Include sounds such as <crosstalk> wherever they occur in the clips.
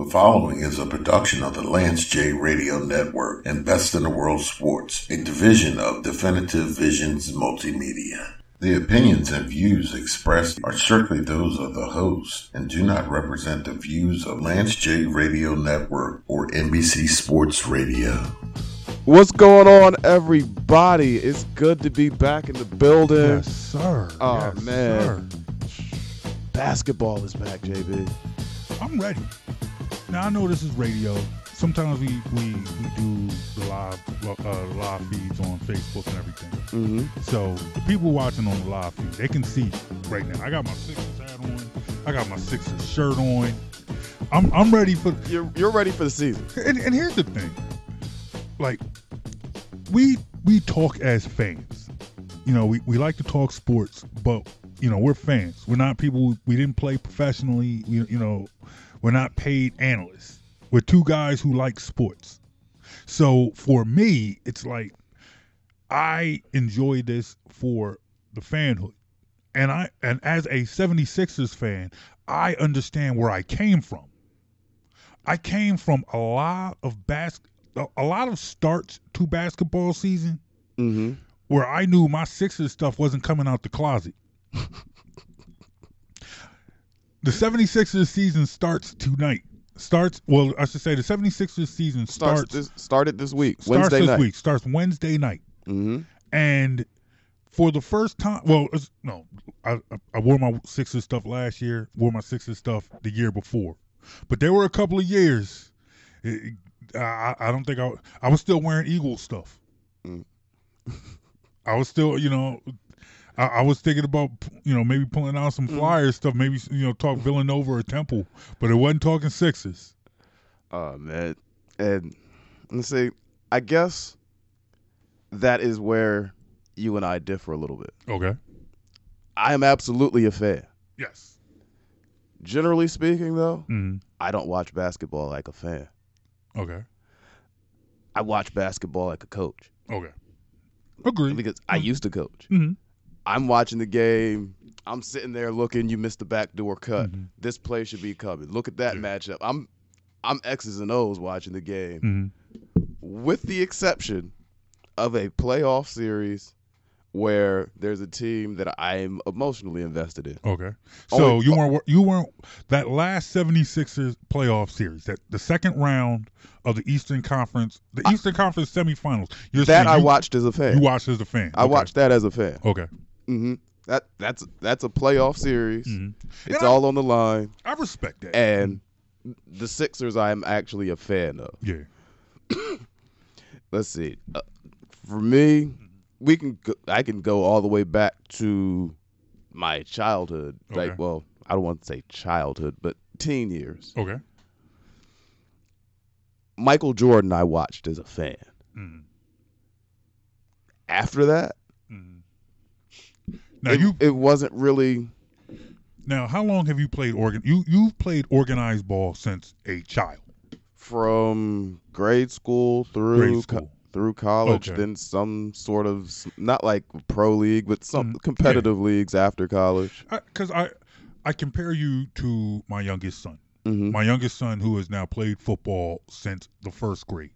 The following is a production of the Lance J Radio Network and Best in the World Sports, a division of Definitive Visions Multimedia. The opinions and views expressed are strictly those of the host and do not represent the views of Lance J Radio Network or NBC Sports Radio. What's going on, everybody? It's good to be back in the building. Yes, sir. Oh Yes, man, sir. basketball is back, JB. I'm ready. Now I know this is radio. Sometimes we we, we do the live uh, live feeds on Facebook and everything. Mm-hmm. So the people watching on the live feed, they can see right now. I got my Sixers hat on. I got my Sixers shirt on. I'm I'm ready for. You're you're ready for the season. <laughs> And, and here's the thing, like we we talk as fans. You know, we, we like to talk sports, but you know we're fans. We're not people. We didn't play professionally. We, you know, we're not paid analysts. We're two guys who like sports. So for me, it's like I enjoy this for the fanhood. And I and as a 76ers fan, I understand where I came from. I came from a lot of bas- a- lot of starts to basketball season Mm-hmm. where I knew my Sixers stuff wasn't coming out the closet. <laughs> the 76ers season starts tonight. Starts well, I should say the 76ers season Starts starts this, started this week, starts Wednesday this night. week. Starts Wednesday night. Mm-hmm. And for the first time, well, no, I, I- wore my Sixers stuff last year, wore my Sixers stuff the year before, but there were a couple of years. it- I, I don't think I, I was still wearing Eagles stuff. Mm. I was still, you know, I, I was thinking about, you know, maybe pulling out some Mm. Flyers stuff, maybe you know, talk Villanova or Temple, but it wasn't talking Sixers. Oh man, and let's see. I guess that is where you and I differ a little bit. Okay. I am absolutely a fan. Yes. Generally speaking, though, Mm. I don't watch basketball like a fan. Okay. I watch basketball like a coach Okay. Agree. because I used to coach. Mhm. I'm watching the game. I'm sitting there looking. You missed the backdoor cut. Mhm. This play should be coming. Look at that Yeah. matchup. I'm I'm X's and O's watching the game, Mhm. with the exception of a playoff series where there's a team that I'm emotionally invested in. Okay. So Only- you weren't you weren't that last 76ers playoff series, that the second round of the Eastern Conference, the Eastern Conference semifinals. You're That I you, watched as a fan. You watched as a fan. I Okay. watched that as a fan. Okay. Hmm That that's that's a playoff series. Mhm. It's I- all on the line, I respect that. and the Sixers I'm actually a fan of. yeah. <coughs> let's see. Uh, for me, we can. Go, I can go all the way back to my childhood. Okay. Like, well, I don't want to say childhood, but teen years. Okay. Michael Jordan, I watched as a fan. Mhm. After that. Now it, you it wasn't really. now how long have you played organ? You you've played organized ball since a child. From grade school through Grade co- through college, Okay. then some sort of not like pro league, but some Mm, competitive leagues after college. Because I, I compare you to my youngest son. hmm my youngest son who has now played football since the first grade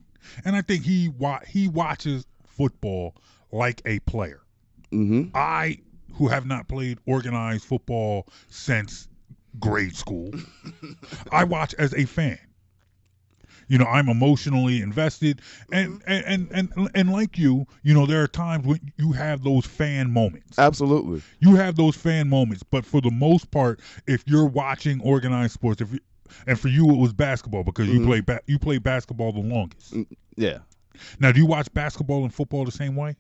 and i think he wa- he watches football like a player hmm i who have not played organized football since grade school i watch as a fan you know i'm emotionally invested and and, and and and like you you know there are times when you have those fan moments Absolutely. you have those fan moments, but for the most part, if you're watching organized sports, if you, and for you it was basketball because you Mhm. play ba- you play basketball the longest. Mm. Yeah. Now, do you watch basketball and football the same way?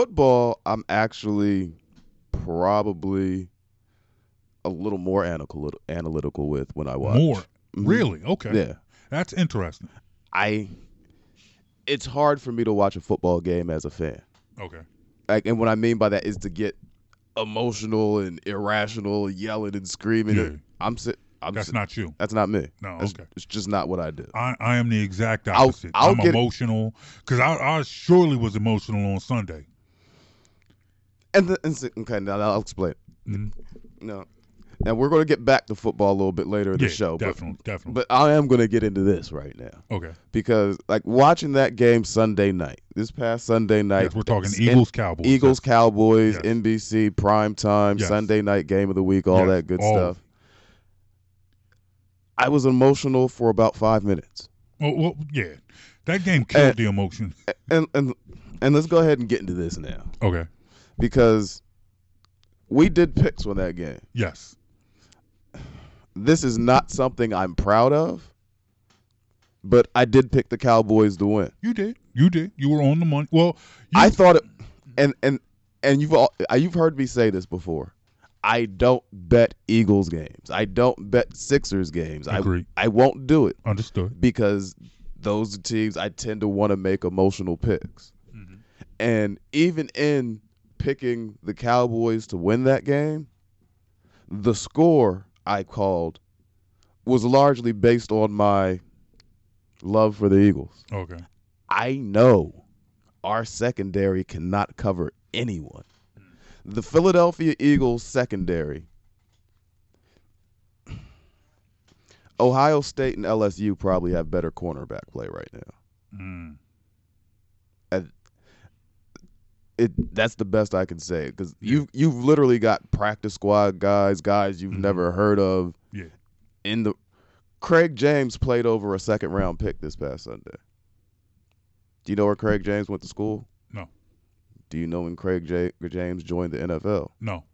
Football, I'm actually probably a little more analytical analytical with when I watch. More, Mhm. really? Okay, Yeah. that's interesting. I it's hard for me to watch a football game as a fan. Okay, Like and what I mean by that is to get emotional and irrational, yelling and screaming. Yeah. I'm sit I'm that's not you. that's not me. No, That's- okay. It's just not what I do. I, I am the exact opposite. I'll am get- emotional because I, I surely was emotional on Sunday. And, the, and si- okay, now I'll explain. Mhm. No. and we're going to get back to football a little bit later in yeah, the show. But, definitely, definitely. but I am going to get into this right now okay, because, like, watching that game Sunday night, this past Sunday night, yes, we're talking Eagles, Cowboys. Eagles, Cowboys, Yes. NBC, prime time, Yes. Sunday night game of the week, all that good all stuff. I was emotional for about five minutes, Oh, well, yeah, that game killed And- the emotion. and and and let's go ahead and get into this now Okay, because we did picks on that game. yes, This is not something I'm proud of, but I did pick the Cowboys to win. you did, you did, you were on the money. Well, you, I thought it, and and and you've all uh, you've heard me say this before. I don't bet Eagles games. I don't bet Sixers games. I Agreed. I won't do it understood. because those teams I tend to want to make emotional picks. And even in picking the Cowboys to win that game, the score I called was largely based on my love for the Eagles. Okay, I know our secondary cannot cover anyone. The Philadelphia Eagles secondary, Ohio State and LSU probably have better cornerback play right now. mm. And it that's the best I can say because you you've literally got practice squad guys, guys you've Mhm. never heard of. Yeah. In the Craig James played over a second round pick this past Sunday. Do you know where Craig James went to school? No. Do you know when Craig J- James joined the NFL? no,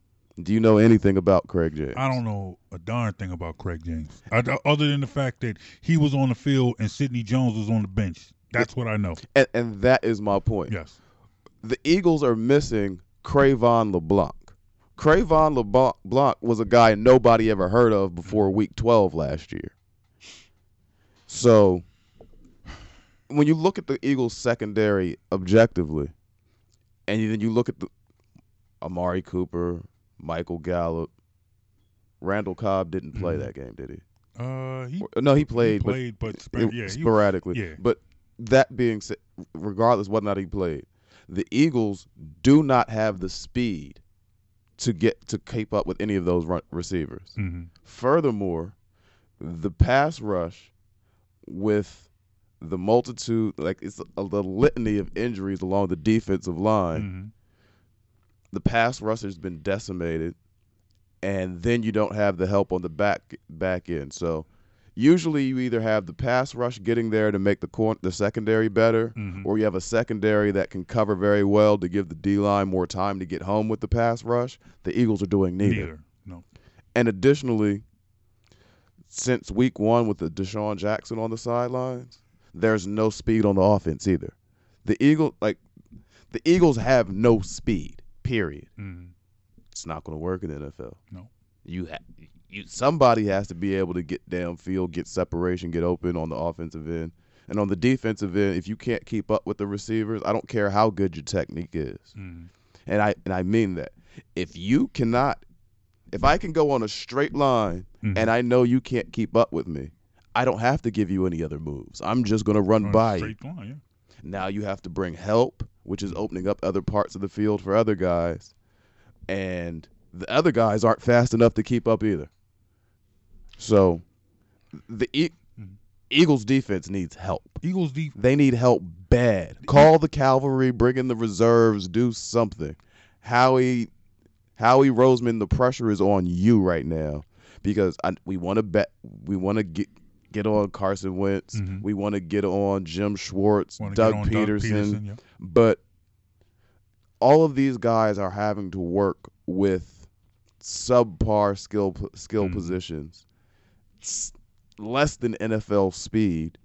Do you know anything about Craig James? I don't know a darn thing about Craig James, I, other than the fact that he was on the field and Sidney Jones was on the bench. That's what I know. And, and that is my point. Yes. The Eagles are missing Cre'Von LeBlanc. Cre'Von LeBlanc was a guy nobody ever heard of before week 12 last year. So when you look at the Eagles secondary objectively, and then you look at the Amari Cooper, Michael Gallup, Randall Cobb didn't play Mhm. that game, did he? Uh, he, No, he he played, but played, but, spa- it- yeah, he, sporadically. yeah. But that being said, regardless whether or not he played, the Eagles do not have the speed to get to keep up with any of those run- receivers. hmm Furthermore, the pass rush with the multitude, like it's a, the litany of injuries along the defensive line, hmm the pass rush has been decimated, and then you don't have the help on the back back end. So usually you either have the pass rush getting there to make the cor- the secondary better, hmm or you have a secondary that can cover very well to give the D line more time to get home with the pass rush. The Eagles are doing neither. Neither. No. And additionally, since week one with the DeSean Jackson on the sidelines, there's no speed on the offense either. The Eagle like the Eagles have no speed. Period. hmm It's not going to work in the NFL. No. You ha- you somebody has to be able to get downfield, get separation, get open on the offensive end. And on the defensive end, if you can't keep up with the receivers, I don't care how good your technique is. hmm And I and I mean that. If you cannot if I can go on a straight line Mhm. and I know you can't keep up with me, I don't have to give you any other moves. I'm just going to run On a by you. line, yeah. Now you have to bring help, which is opening up other parts of the field for other guys. And the other guys aren't fast enough to keep up either. So the e- Mhm. Eagles defense needs help. Eagles defense. They need help bad. Call the cavalry, bring in the reserves, do something. Howie Howie Roseman, the pressure is on you right now because I, we want to bet we want to get get on Carson Wentz. Mhm. We want to get on Jim Schwartz, Doug Pederson, Doug Pederson. Yeah. but all of these guys are having to work with subpar skill skill Mhm. positions, less than NFL speed,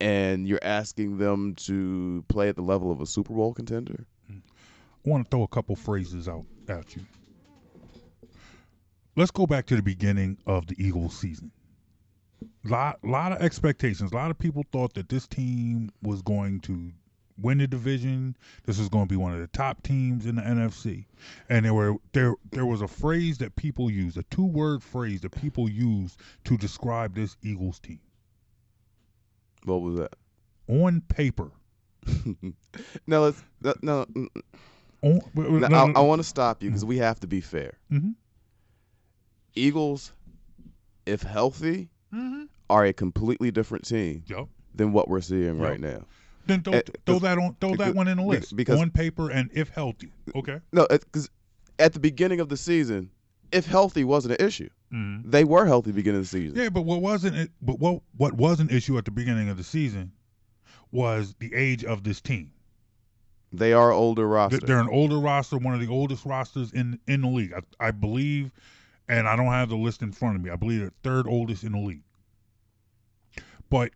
and you're asking them to play at the level of a Super Bowl contender. I want to throw a couple phrases out at you. Let's go back to the beginning of the Eagles season. Lot lot of expectations. A lot of people thought that this team was going to win the division. This was going to be one of the top teams in the NFC. And there were there there was a phrase that people used, a two word phrase that people used to describe this Eagles team. What was that? On paper. <laughs> now let's no. no, mm, On, no, I, I want to stop you because we have to be fair. Mhm. Eagles, if healthy, Mm-hmm. are a completely different team Yep. than what we're seeing Yep. right now. Then throw, Eh, throw that on throw that one in the list because- on paper and if healthy. Okay. No, because at the beginning of the season, if healthy wasn't an issue, Mm-hmm. they were healthy beginning of the season. Yeah, but what wasn't it? But what what was an issue at the beginning of the season was the age of this team. They are older roster. They're an older roster, one of the oldest rosters in in the league, I, I believe. And I don't have the list in front of me. I believe they're third oldest in the league. But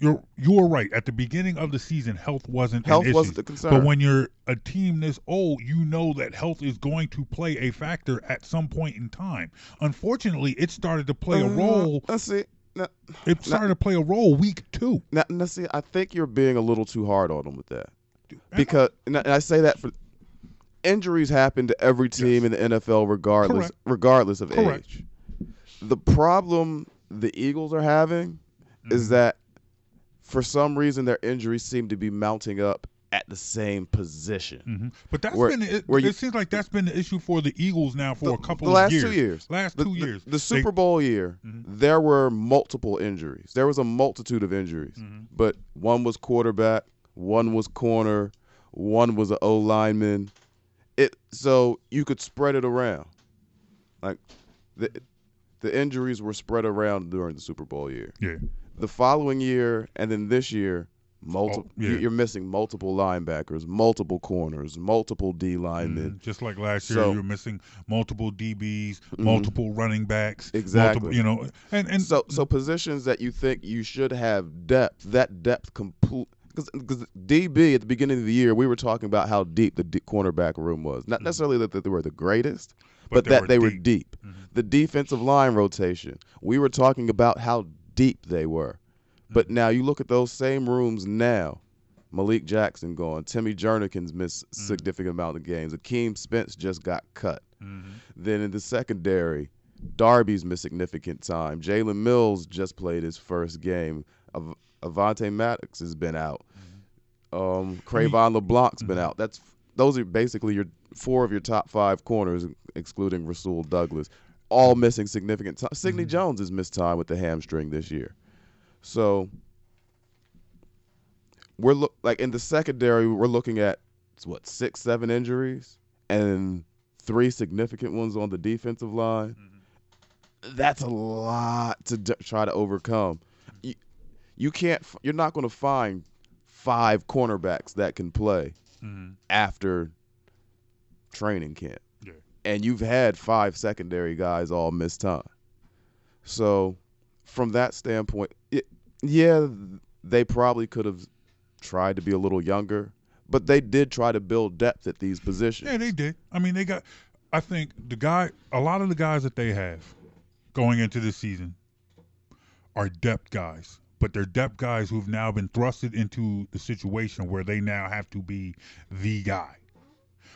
you're you're right. At the beginning of the season, health wasn't Health wasn't the concern. But when you're a team this old, you know that health is going to play a factor at some point in time. Unfortunately, it started to play a Uh, role. Let's see. Now, It started to play a role week two. now, now, see, I think you're being a little too hard on them with that. Because, and I and I say that for injuries happen to every team in the NFL, regardless, Correct. regardless of Correct. age. The problem the Eagles are having is Mm-hmm. that for some reason their injuries seem to be mounting up at the same position. hmm But that's Where- been it, where it seems like that's been the issue for the Eagles now for the, a couple the of last years. two years. Last The- two years. The, Super Bowl year, Mhm. there were multiple injuries. There was a multitude of injuries, Mhm. but one was quarterback, one was corner, one was an O lineman. It so you could spread it around, like the the injuries were spread around during the Super Bowl year. yeah. The following year, and then this year. Multiple, Oh, yeah. you're missing multiple linebackers, multiple corners, multiple D linemen. Mhm. Just like last year, So- you're missing multiple DBs, Mhm. multiple running backs, Exactly. Multiple, you know, and and so so positions that you think you should have depth, that depth complete because DB at the beginning of the year we were talking about how deep the cornerback room was. Not necessarily that, they were the greatest, but, they that were they were deep. deep. Mhm. The defensive line rotation, we were talking about how deep they were. But Mm-hmm. now you look at those same rooms now. Malik Jackson gone. Timmy Jernigan's missed Mm-hmm. significant amount of games. Akeem Spence just got cut. Mhm. Then in the secondary, Darby's missed significant time. Jalen Mills just played his first game. Av- Avonte Maddox has been out. Um, Cre'Von LeBlanc's been out. That's those are basically your four of your top five corners, excluding Rasul Douglas, all missing significant time. Sidney Jones has missed time with the hamstring this year. So we're look like in the secondary, we're looking at what six, seven injuries, and three significant ones on the defensive line. That's a lot to d- try to overcome. You, you can't. You're not going to find five cornerbacks that can play Mhm. after training camp. And you've had five secondary guys all miss time. So, from that standpoint, it, yeah, they probably could have tried to be a little younger, but they did try to build depth at these positions. Yeah, they did. I mean, they got. I think the guy, a lot of the guys that they have going into this season are depth guys, but they're depth guys who've now been thrusted into the situation where they now have to be the guy.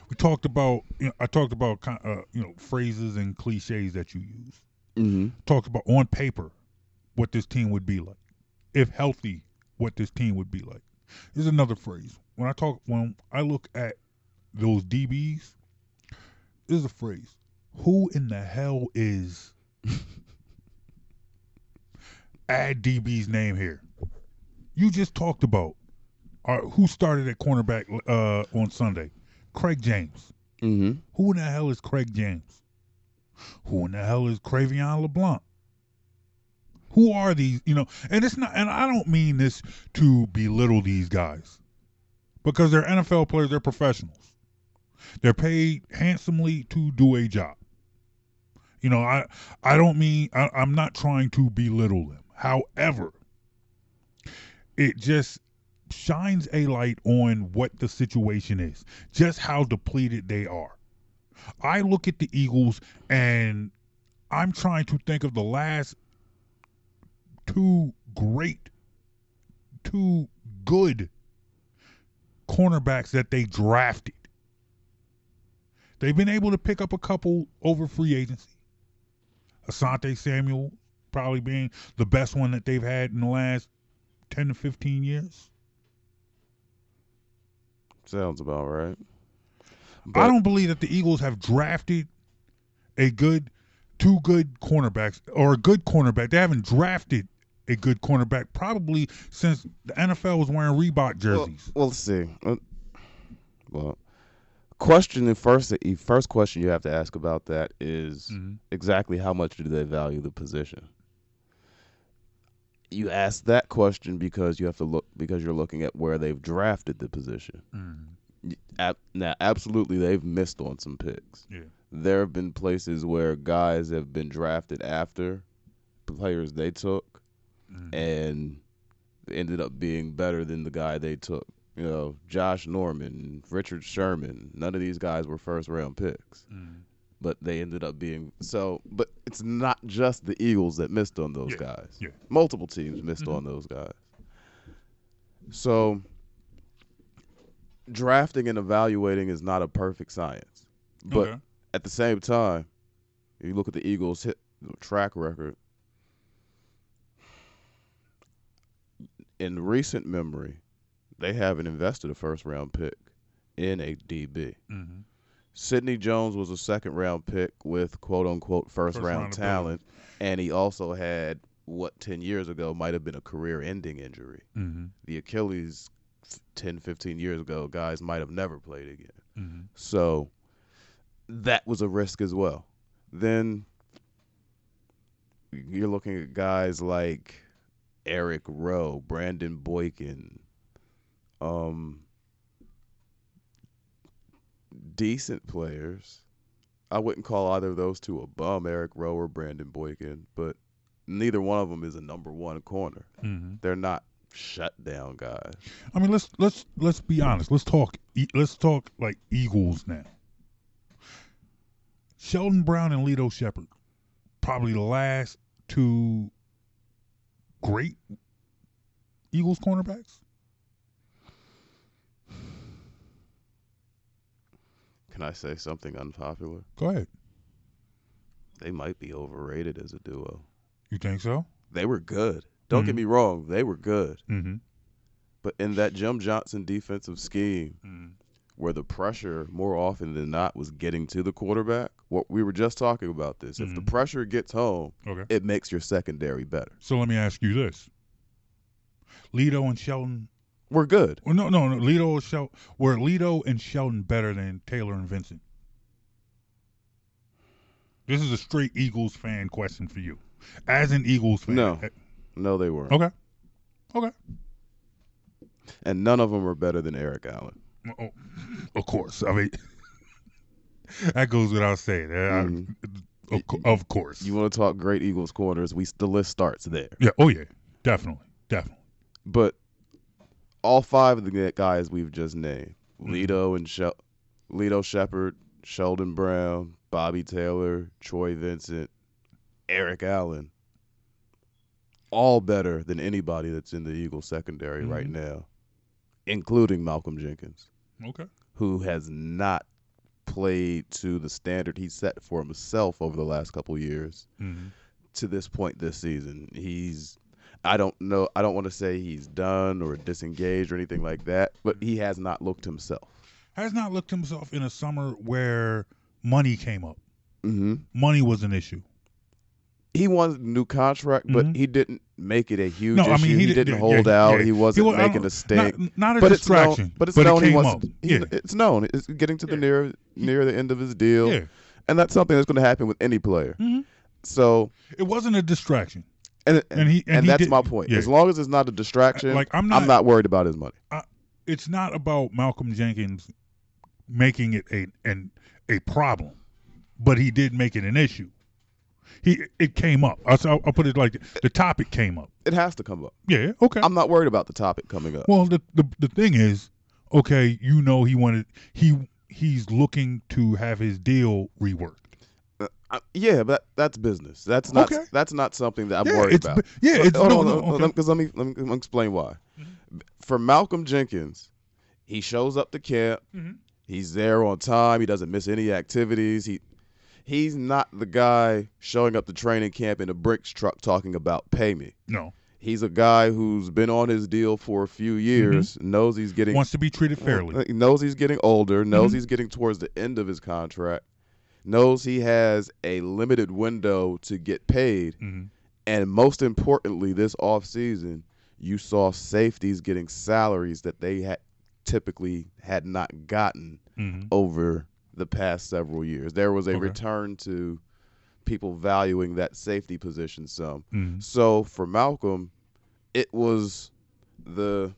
We talked about. You know, I talked about uh, you know phrases and cliches that you use. mm-hmm. Talked about on paper what this team would be like, if healthy, what this team would be like. Here's another phrase. When I talk, when I look at those DBs, this is a phrase. Who in the hell is <laughs> add DB's name here? You just talked about uh, who started at cornerback uh, on Sunday? Craig James. Mm-hmm. Who in the hell is Craig James? Who in the hell is Cre'Von LeBlanc? Who are these? You know, and it's not, and I don't mean this to belittle these guys because they're NFL players, they're professionals. They're paid handsomely to do a job. You know, I I don't mean I, I'm not trying to belittle them. However, it just shines a light on what the situation is, just how depleted they are. I look at the Eagles and I'm trying to think of the last two great, two good cornerbacks that they drafted. They've been able to pick up a couple over free agency. Asante Samuel probably being the best one that they've had in the last 10 to 15 years. Sounds about right. I don't believe that the Eagles have drafted a good two good cornerbacks or a good cornerback. They haven't drafted a good cornerback probably since the NFL was wearing Reebok jerseys. well, let's see. Uh, Well, question the first the first question you have to ask about that is Mhm. exactly how much do they value the position? You ask that question because you have to look because you're looking at where they've drafted the position. Mhm. Now, absolutely, they've missed on some picks. Yeah. There have been places where guys have been drafted after players they took Mhm. and ended up being better than the guy they took. You know, Josh Norman, Richard Sherman, none of these guys were first round picks, Mhm. But they ended up being so. But it's not just the Eagles that missed on those Yeah, guys. yeah. Multiple teams missed Mhm. on those guys. So drafting and evaluating is not a perfect science. But Okay. at the same time, if you look at the Eagles' hit track record, in recent memory, they haven't invested a first round pick in a DB. Mhm. Sidney Jones was a second round pick with quote unquote first, First round round talent, and he also had what 10 years ago might have been a career ending injury. Mhm. The Achilles f- 10, 15 years ago, guys might have never played again. Mhm. So that was a risk as well. Then you're looking at guys like Eric Rowe, Brandon Boykin, um, decent players. I wouldn't call either of those two a bum, Eric Rowe or Brandon Boykin, but neither one of them is a number one corner. Mhm. They're not shut down guys. I mean, let's let's let's be honest. Let's talk. Let's talk like Eagles now. Sheldon Brown and Lito Sheppard, probably the last two great Eagles cornerbacks. Can I say something unpopular? Go ahead. They might be overrated as a duo. You think so? They were good. Don't get Mhm. me wrong, they were good. Mm-hmm. But in that Jim Johnson defensive scheme, mm-hmm. where the pressure more often than not was getting to the quarterback, what we were just talking about this. If the Mhm. pressure gets home, Okay. it makes your secondary better. So let me ask you this: Lito and Sheldon. We're good. Well, no, no, no. Lito and Shel- were Lito and Sheldon better than Taylor and Vincent? This is a straight Eagles fan question for you, as an Eagles fan. No. No, they weren't. Okay. Okay. And none of them were better than Eric Allen. Oh, of course. I mean, <laughs> that goes without saying. Uh, Mhm. Of, of course. You want to talk great Eagles corners? We the list starts there. yeah. Oh yeah. Definitely. Definitely. But all five of the guys we've just named, Mhm. Lito and Shel- Lito Sheppard, Sheldon Brown, Bobby Taylor, Troy Vincent, Eric Allen, all better than anybody that's in the Eagles secondary right Mhm. now, including Malcolm Jenkins, Okay. who has not played to the standard he set for himself over the last couple years Mm-hmm. to this point this season. He's I don't know I don't want to say he's done or disengaged or anything like that, but he has not looked himself. Has not looked himself in a summer where money came up. Mm-hmm. Money was an issue. He wanted a new contract, but Mhm. he didn't make it a huge No, issue. I mean, he he, did- didn't yeah, hold yeah, out. yeah. He wasn't wa- I making a stink. Not, not a but it's distraction. known. But it's it known he came wants. yeah. It's known. It's getting to the Yeah. near near the end of his deal, and that's something that's going to happen with any player. hmm So, It wasn't a distraction. And And he and, and he that's did- my point. yeah. As long as it's not a distraction, Like I'm I'm not, not worried about his money. It's not about Malcolm Jenkins making it a an a problem, but he did make it an issue. He it came up. I'll, I'll put it like th- the topic came up. It has to come up. Yeah. Okay. I'm not worried about the topic coming up. Well, the, the the thing is, okay, you know, he wanted he he's looking to have his deal reworked. Uh, I- yeah, but that's business. That's not. Okay. That's not something that I'm yeah, worried about. yeah, But it's hold no, on, no, hold okay. because let me, let me let me explain why. For Malcolm Jenkins, he shows up to camp. Mhm. He's there on time. He doesn't miss any activities. He he's not the guy showing up to training camp in a bricks truck talking about pay me. no He's a guy who's been on his deal for a few years, knows he's getting wants to be treated fairly. uh, knows he's getting older, knows Mhm. he's getting towards the end of his contract. Knows he has a limited window to get paid, Mhm. and most importantly, this offseason, you saw safeties getting salaries that they had typically had not gotten Mhm. over the past several years. There was a Okay. return to people valuing that safety position some. Mhm. So for Malcolm, it was the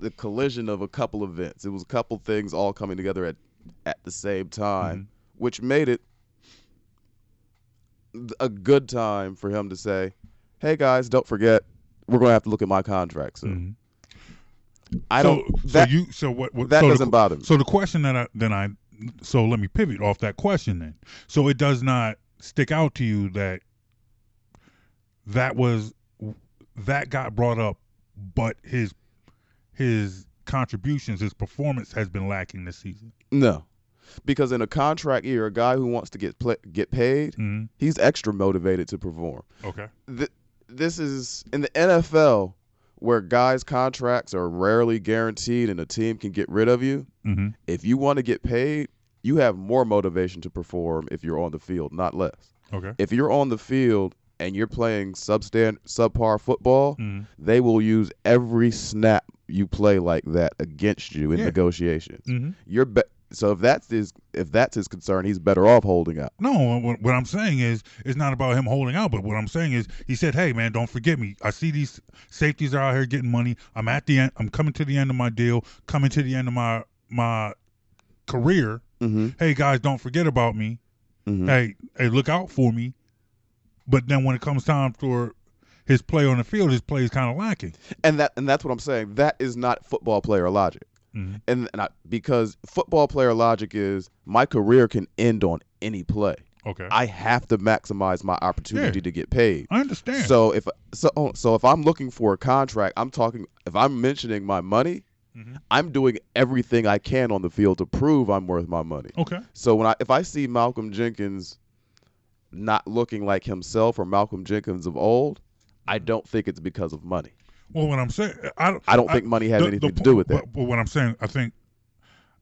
the collision of a couple events. It was a couple things all coming together at at the same time, Mhm. which made it a good time for him to say, "Hey guys, don't forget, we're going to have to look at my contract soon." Mhm. I so, don't. So That you. So what? what that so doesn't qu- bother me. So the question that I then I so let me pivot off that question then. So it does not stick out to you that that was that got brought up, but his his contributions, his performance has been lacking this season. No, because in a contract year, a guy who wants to get pla get paid, hmm he's extra motivated to perform. Okay. th- this is in the NFL where guys' contracts are rarely guaranteed and a team can get rid of you. hmm If you want to get paid, you have more motivation to perform if you're on the field, not less. Okay. If you're on the field and you're playing substand subpar football, hmm they will use every snap you play like that against you in Yeah. negotiations. hmm You're be- so if that's his if that's his concern, he's better off holding out. No, what, what I'm saying is, it's not about him holding out. But what I'm saying is, he said, "Hey, man, don't forget me. I see these safeties are out here getting money. I'm at the end. I'm coming to the end of my deal. Coming to the end of my my career. Mm-hmm. Hey, guys, don't forget about me. Mm-hmm. Hey, hey, look out for me." But then when it comes time for his play on the field, his play is kind of lacking. And that and that's what I'm saying. That is not football player logic. Mhm. And, and I, because football player logic is my career can end on any play. Okay, I have to maximize my opportunity Yeah. to get paid. I understand. So if so so if I'm looking for a contract, I'm talking if I'm mentioning my money, Mhm. I'm doing everything I can on the field to prove I'm worth my money. okay, So when I if I see Malcolm Jenkins not looking like himself or Malcolm Jenkins of old, I don't think it's because of money. Well, what I'm saying, I don't. I don't think money has the- anything the to do with that. But, but what I'm saying, I think,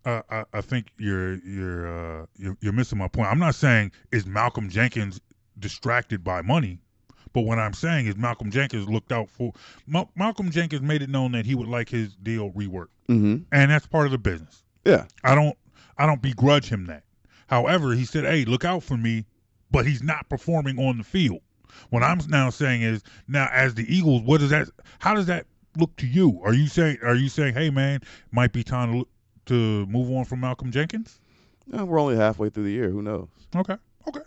uh, I, I think you're you're, uh, you're you're missing my point. I'm not saying is Malcolm Jenkins distracted by money, but what I'm saying is Malcolm Jenkins looked out for Mal- Malcolm Jenkins made it known that he would like his deal reworked, Mm-hmm. and that's part of the business. Yeah. I don't I don't begrudge him that. However, he said, "Hey, look out for me," but he's not performing on the field. What I'm now saying is, now as the Eagles, what does that? How does that look to you? Are you saying, are you saying, "Hey, man, might be time to look, to move on from Malcolm Jenkins"? Uh, we're only halfway through the year. Who knows? Okay, okay,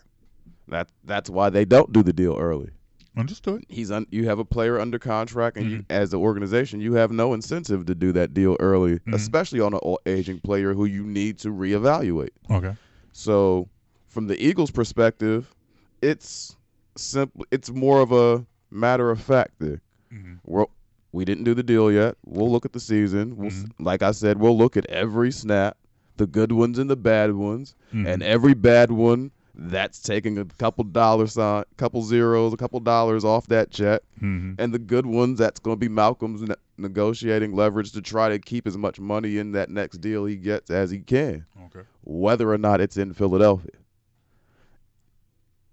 That that's why they don't do the deal early. understood. He's un, you have a player under contract, and you, as an organization, you have no incentive to do that deal early, Mhm. especially on an aging player who you need to reevaluate. Okay, So, from the Eagles' perspective, it's simple. It's more of a matter of fact. There, hmm we're, we didn't do the deal yet. We'll look at the season. We'll, s Like I said, we'll look at every snap, the good ones and the bad ones, Mhm. and every bad one. That's taking a couple dollar sign, couple zeros, a couple dollars off that check, hmm and the good ones that's going to be Malcolm's ne- negotiating leverage to try to keep as much money in that next deal he gets as he can okay, whether or not it's in Philadelphia.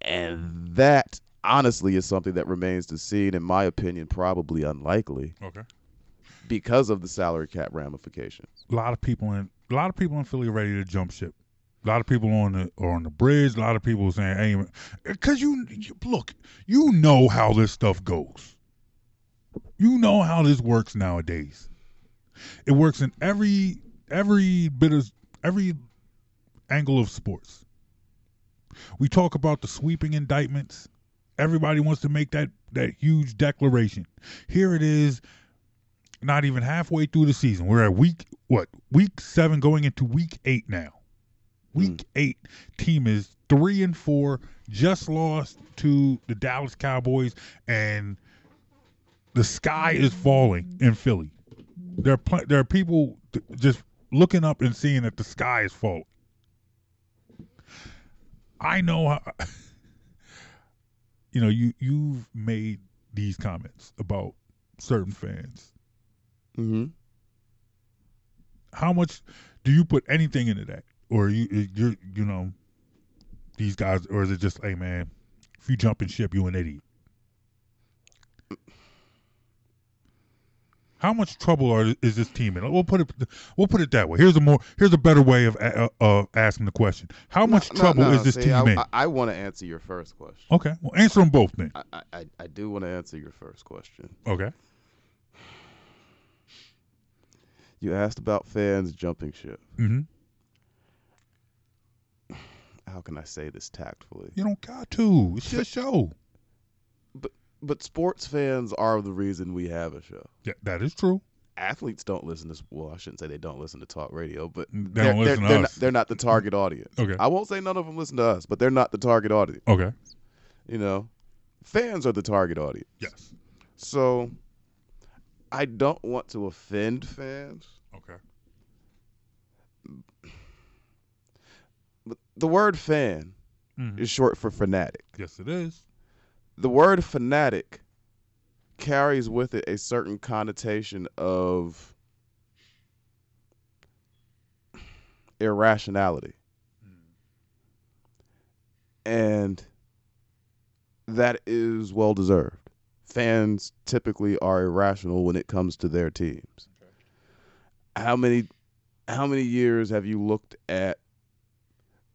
And that honestly is something that remains to see, and in my opinion, probably unlikely okay. because of the salary cap ramifications. A lot of people in a lot of people in Philly are ready to jump ship. A lot of people on the on the bridge. A lot of people saying, "Hey, because you, you look, you know how this stuff goes. You know how this works nowadays. It works in every every bit of every angle of sports. We talk about the sweeping indictments. Everybody wants to make that that huge declaration. Here it is, not even halfway through the season. We're at week what? Week seven, going into week eight now. Week hmm. eight, team is three and four, just lost to the Dallas Cowboys, and the sky is falling in Philly. There are pl- there are people th- just looking up and seeing that the sky is falling. I know how. <laughs> You know, you you've made these comments about certain fans. Mm-hmm. How much do you put anything into that? or you you you know these guys, or is it just, hey man, if you jump in ship, you an idiot? How much trouble are, is this team in? We'll put it we'll put it that way. Here's a more here's a better way of uh, uh, asking the question. How much No, trouble no, is this see, team I, in? I, I want to answer your first question. okay, well answer them both then. I, I- I, do want to answer your first question. Okay. You asked about fans jumping ship. hmm How can I say this tactfully? You don't got to. It's your show. But sports fans are the reason we have a show. Yeah, that is true. Athletes don't listen to well, I shouldn't say they don't listen to talk radio, but They they're, don't listen they're, to they're us. Not, they're not the target audience. Okay. I won't say none of them listen to us, but they're not the target audience. Okay. You know, fans are the target audience. Yes. So I don't want to offend fans, Okay. but the word fan Mhm. is short for fanatic. Yes, it is. The word fanatic carries with it a certain connotation of irrationality. And that is well deserved. Fans typically are irrational when it comes to their teams. How many how many years have you looked at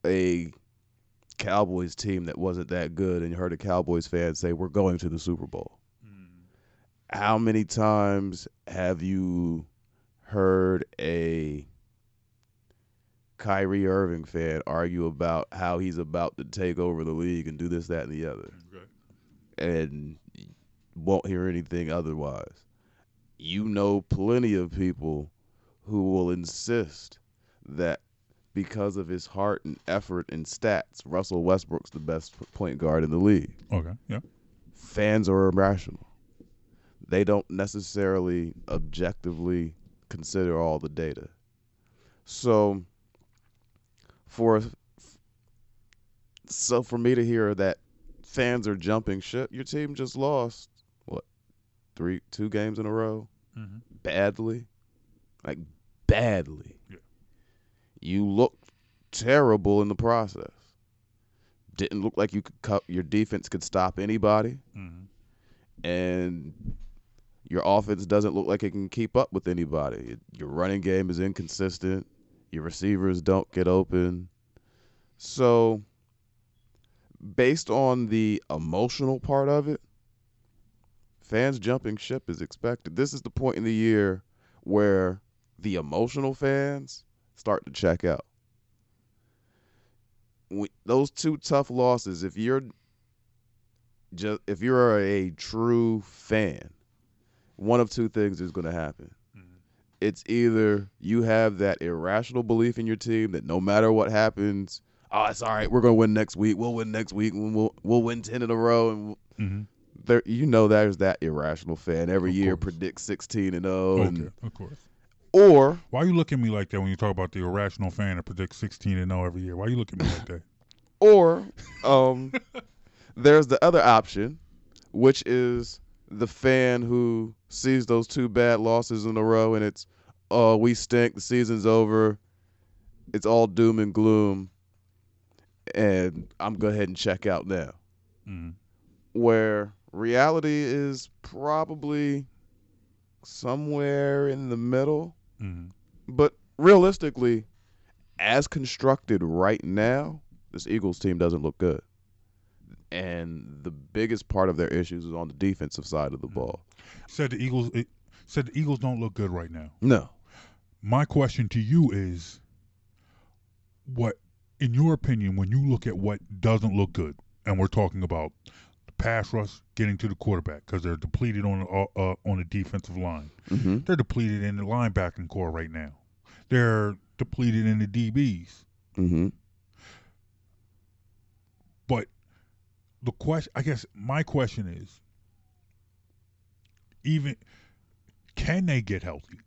a Cowboys team that wasn't that good and you heard a Cowboys fan say we're going to the Super Bowl? Hmm. How many times have you heard a Kyrie Irving fan argue about how he's about to take over the league and do this, that, and the other, Okay. and won't hear anything otherwise? You know plenty of people who will insist that because of his heart and effort and stats, Russell Westbrook's the best point guard in the league Okay. Yeah. fans are irrational. They don't necessarily objectively consider all the data. So for so for me to hear that fans are jumping ship, your team just lost what three two games in a row Mm-hmm. badly, like badly. You looked terrible in the process. Didn't look like you could cut your defense could stop anybody Mm-hmm. and your offense doesn't look like it can keep up with anybody. Your running game is inconsistent. Your receivers don't get open. So, based on the emotional part of it, fans jumping ship is expected. This is the point in the year where the emotional fans start to check out. We, those two tough losses, if you're just if you're a true fan, one of two things is going to happen. It's either you have that irrational belief in your team that no matter what happens, oh, it's all right. We're going to win next week. We'll win next week. We'll we'll win ten in a row. And we'll, Mm-hmm. there, you know, there's that irrational fan every Of year course. predicts sixteen and zero, Okay. and Of course. Or Why you look at me like that when you talk about the irrational fan that predicts 16 and 0 every year? Why you look at me like that? <laughs> Or um, there's the other option, which is the fan who sees those two bad losses in a row and it's, oh, we stink, the season's over, it's all doom and gloom, and I'm go ahead and check out now. Mm-hmm. Where reality is probably somewhere in the middle. Mm-hmm. But realistically, as constructed right now, this Eagles team doesn't look good. And the biggest part of their issues is on the defensive side of the ball. Said the Eagles. It, said the Eagles don't look good right now. No. My question to you is, what, in your opinion, when you look at what doesn't look good, and we're talking about pass rush getting to the quarterback because they're depleted on the, uh, uh, on the defensive line. Mm-hmm. They're depleted in the linebacking corps right now. They're depleted in the DBs. Mm-hmm. But the question, I guess, my question is, even can they get healthy?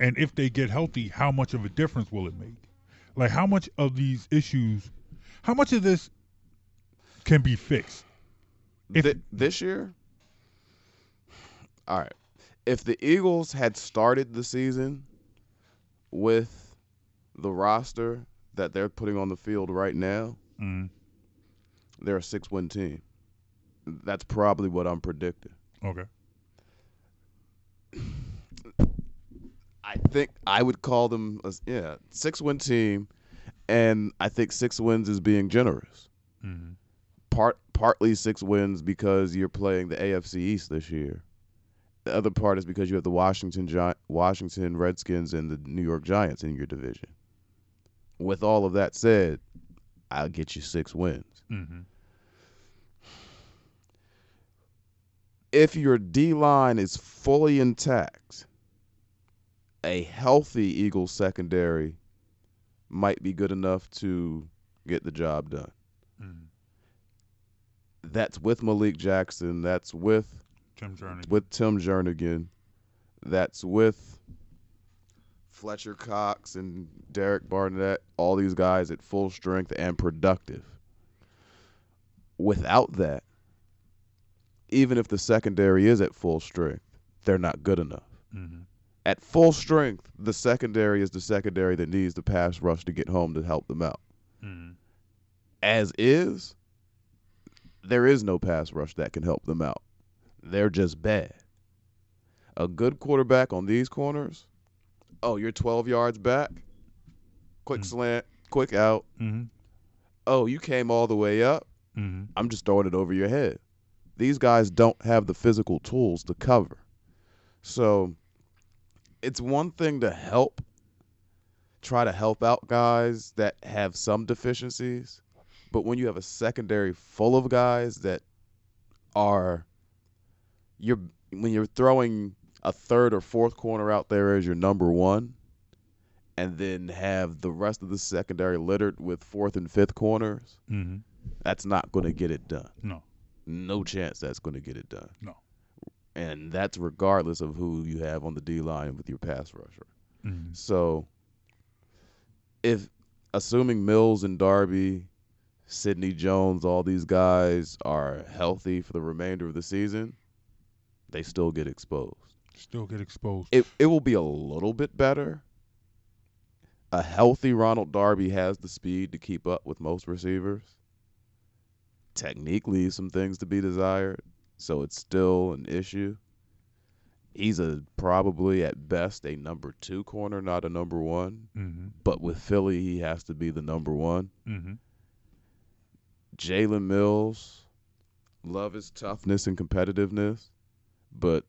And if they get healthy, how much of a difference will it make? Like, how much of these issues, how much of this can be fixed? If- Th- this year, all right. If the Eagles had started the season with the roster that they're putting on the field right now, Mm. they're a six win team. That's probably what I'm predicting. Okay. I think I would call them a yeah six win team, and I think six wins is being generous. Mm. Part partly six wins because you're playing the AFC East this year. The other part is because you have the Washington Gi- Washington Redskins and the New York Giants in your division. With all of that said, I'll get you six wins. Mm-hmm. If your D line is fully intact, a healthy Eagles secondary might be good enough to get the job done. That's with Malik Jackson. That's with Tim Journey. with Tim Jernigan. That's with Fletcher Cox and Derek Barnett. All these guys at full strength and productive. Without that, even if the secondary is at full strength, they're not good enough. Mm-hmm. At full strength, the secondary is the secondary that needs the pass rush to get home to help them out. Mm-hmm. As is, there is no pass rush that can help them out. They're just bad. A good quarterback on these corners, oh, you're 12 yards back, quick Mm. slant, quick out. Mm-hmm. Oh, you came all the way up. Mm-hmm. I'm just throwing it over your head. These guys don't have the physical tools to cover. So it's one thing to help, try to help out guys that have some deficiencies. But when you have a secondary full of guys that are you're when you're throwing a third or fourth corner out there as your number one, and then have the rest of the secondary littered with fourth and fifth corners, Mm-hmm. that's not going to get it done. No. No chance that's going to get it done. No. And that's regardless of who you have on the D line with your pass rusher. Mm-hmm. So, if assuming Mills and Darby, Sidney Jones, all these guys are healthy for the remainder of the season, they still get exposed. Still get exposed. It it will be a little bit better. A healthy Ronald Darby has the speed to keep up with most receivers. Technically, some things to be desired, so it's still an issue. He's a probably at best a number two corner, not a number one. mm-hmm. But with Philly, he has to be the number one. Mm-hmm. Jalen Mills, love his toughness and competitiveness, but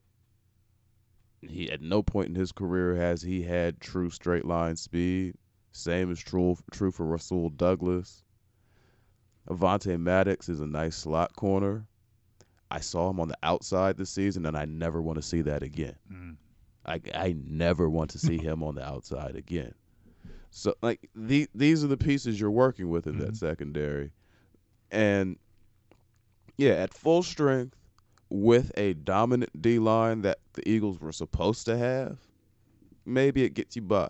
he at no point in his career has he had true straight line speed. Same is true true for Rasul Douglas. Avonte Maddox is a nice slot corner. I saw him on the outside this season, and I never want to see that again. Mm. I I never want to see him on the outside again. So like the, these are the pieces you're working with in that Mhm. secondary. And yeah, at full strength with a dominant D line that the Eagles were supposed to have, maybe it gets you by.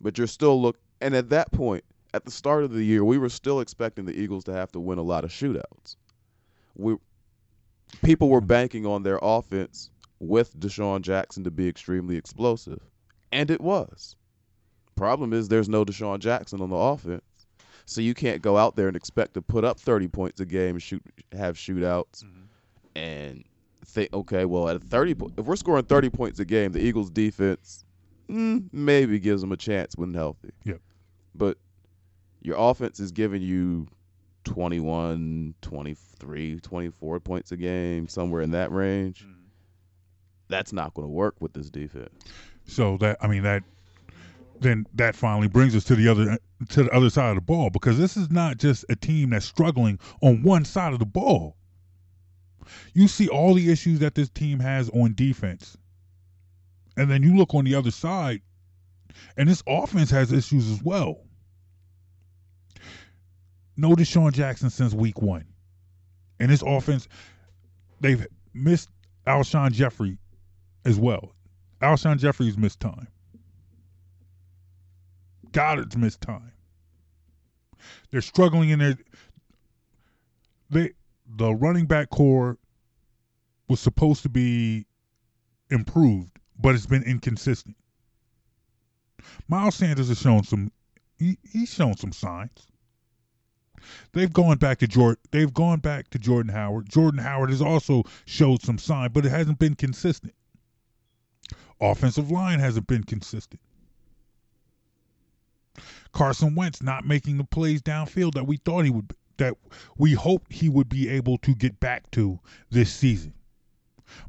But you're still look and at that point, at the start of the year, we were still expecting the Eagles to have to win a lot of shootouts. We people were banking on their offense with DeSean Jackson to be extremely explosive. And it was. Problem is there's no DeSean Jackson on the offense. So you can't go out there and expect to put up 30 points a game and shoot have shootouts and think okay, well at 30 po- if we're scoring 30 points a game, the Eagles defense mm, maybe gives them a chance when healthy. Yep. But your offense is giving you 21, 23, 24 points a game, somewhere in that range. That's not going to work with this defense. So that I mean that then that finally brings us to the other to the other side of the ball because this is not just a team that's struggling on one side of the ball. You see all the issues that this team has on defense. And then you look on the other side and this offense has issues as well. No DeSean Jackson since week 1. And this offense they've missed Alshon Jeffery as well. Alshon Jeffery's missed time. Goedert's missed time. They're struggling in their they the running back corps was supposed to be improved, but it's been inconsistent. Miles Sanders has shown some he, he's shown some signs. They've gone back to Jordan. They've gone back to Jordan Howard. Jordan Howard has also showed some sign, but it hasn't been consistent. Offensive line hasn't been consistent. Carson Wentz not making the plays downfield that we thought he would, that we hoped he would be able to get back to this season.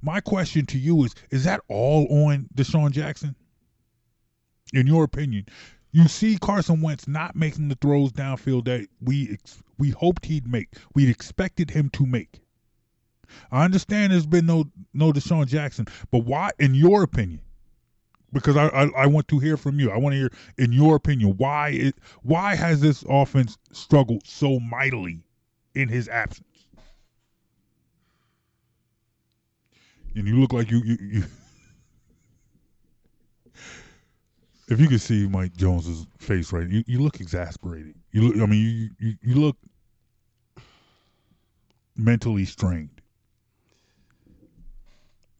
My question to you is: Is that all on DeSean Jackson? In your opinion, you see Carson Wentz not making the throws downfield that we ex- we hoped he'd make. We expected him to make. I understand there's been no no DeSean Jackson, but why, in your opinion? Because I, I, I want to hear from you. I want to hear, in your opinion, why it why has this offense struggled so mightily in his absence? And you look like you you. you <laughs> if you could see Mike Jones's face right, you, you look exasperated. You look. I mean, you you, you look mentally strained.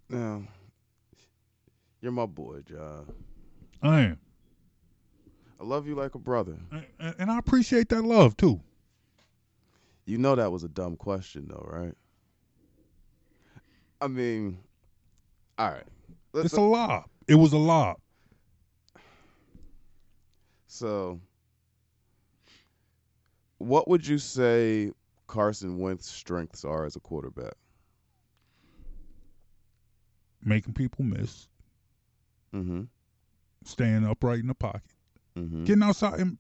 Now, you're my boy, John. I am, I love you like a brother. and, and I appreciate that love too. You know that was a dumb question, though, right? I mean, all right. Let's- It's a lob. It was a lob. So, what would you say Carson Wentz's strengths are as a quarterback? Making people miss, Mm-hmm. staying upright in the pocket, Mm-hmm. getting outside and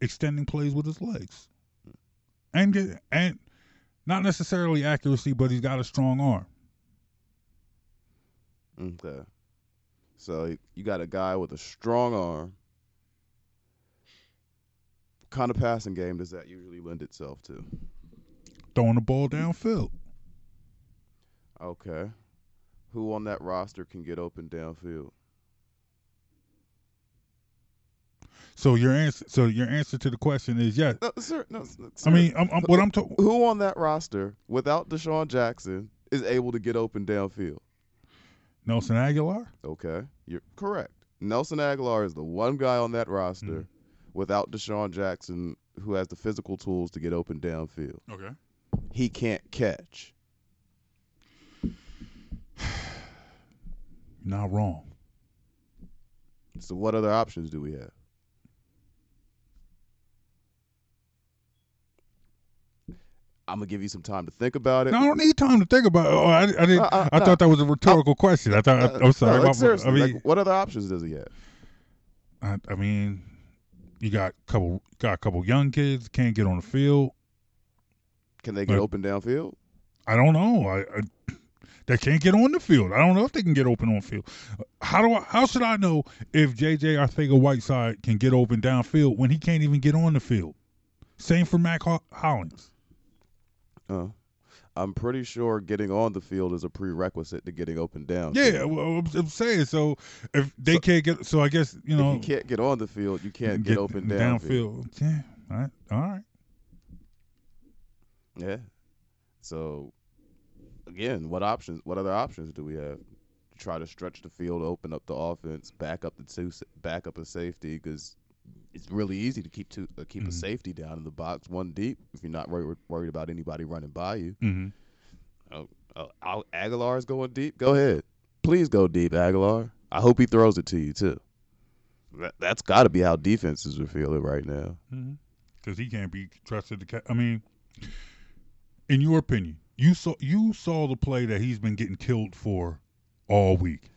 extending plays with his legs, and get and not necessarily accuracy, but he's got a strong arm. Okay. So you got a guy with a strong arm. What kind of passing game does that usually lend itself to? Throwing the ball downfield. Okay. Who on that roster can get open downfield? So your answer, so your answer to the question is yes. No, sir. No, s- I sir. mean, I'm, I'm, what I'm talking. who on that roster without DeSean Jackson is able to get open downfield? Nelson Agholor. Okay, you're correct. Nelson Agholor is the one guy on that roster Mhm. without DeSean Jackson who has the physical tools to get open downfield. Okay. He can't catch. Not wrong. So what other options do we have? I'm gonna give you some time to think about it. No, I don't need time to think about. It. Oh, I, I didn't. Uh, uh, I no. thought that was a rhetorical question. I thought. Uh, I'm sorry. no, like, seriously, I mean, like, what other options does he have? I, I mean, you got couple. Got a couple young kids can't get on the field. Can they get Like- open downfield? I don't know. I, I they can't get on the field. I don't know if they can get open on field. How do I? How should I know if JJ Arcega-Whiteside can get open downfield when he can't even get on the field? Same for Mack Hollins. Uh, I'm pretty sure getting on the field is a prerequisite to getting open down. Yeah, well, I'm, I'm saying so. If they can't get, so I guess you know, if you can't get on the field, you can't get, open downfield. downfield. Yeah, all right, all right. Yeah. So again, what options? What other options do we have? To try to stretch the field, open up the offense, back up the two, back up a safety because it's really easy to keep two, uh, keep a Mhm. safety down in the box, one deep, if you're not worried, worried about anybody running by you. Mm-hmm. Oh, oh, Agholor's going deep. Go ahead, please go deep, Agholor. I hope he throws it to you too. That, that's got to be how defenses are feeling right now. Because he can't be trusted to. Ca- I mean, in your opinion, you saw you saw the play that he's been getting killed for all week.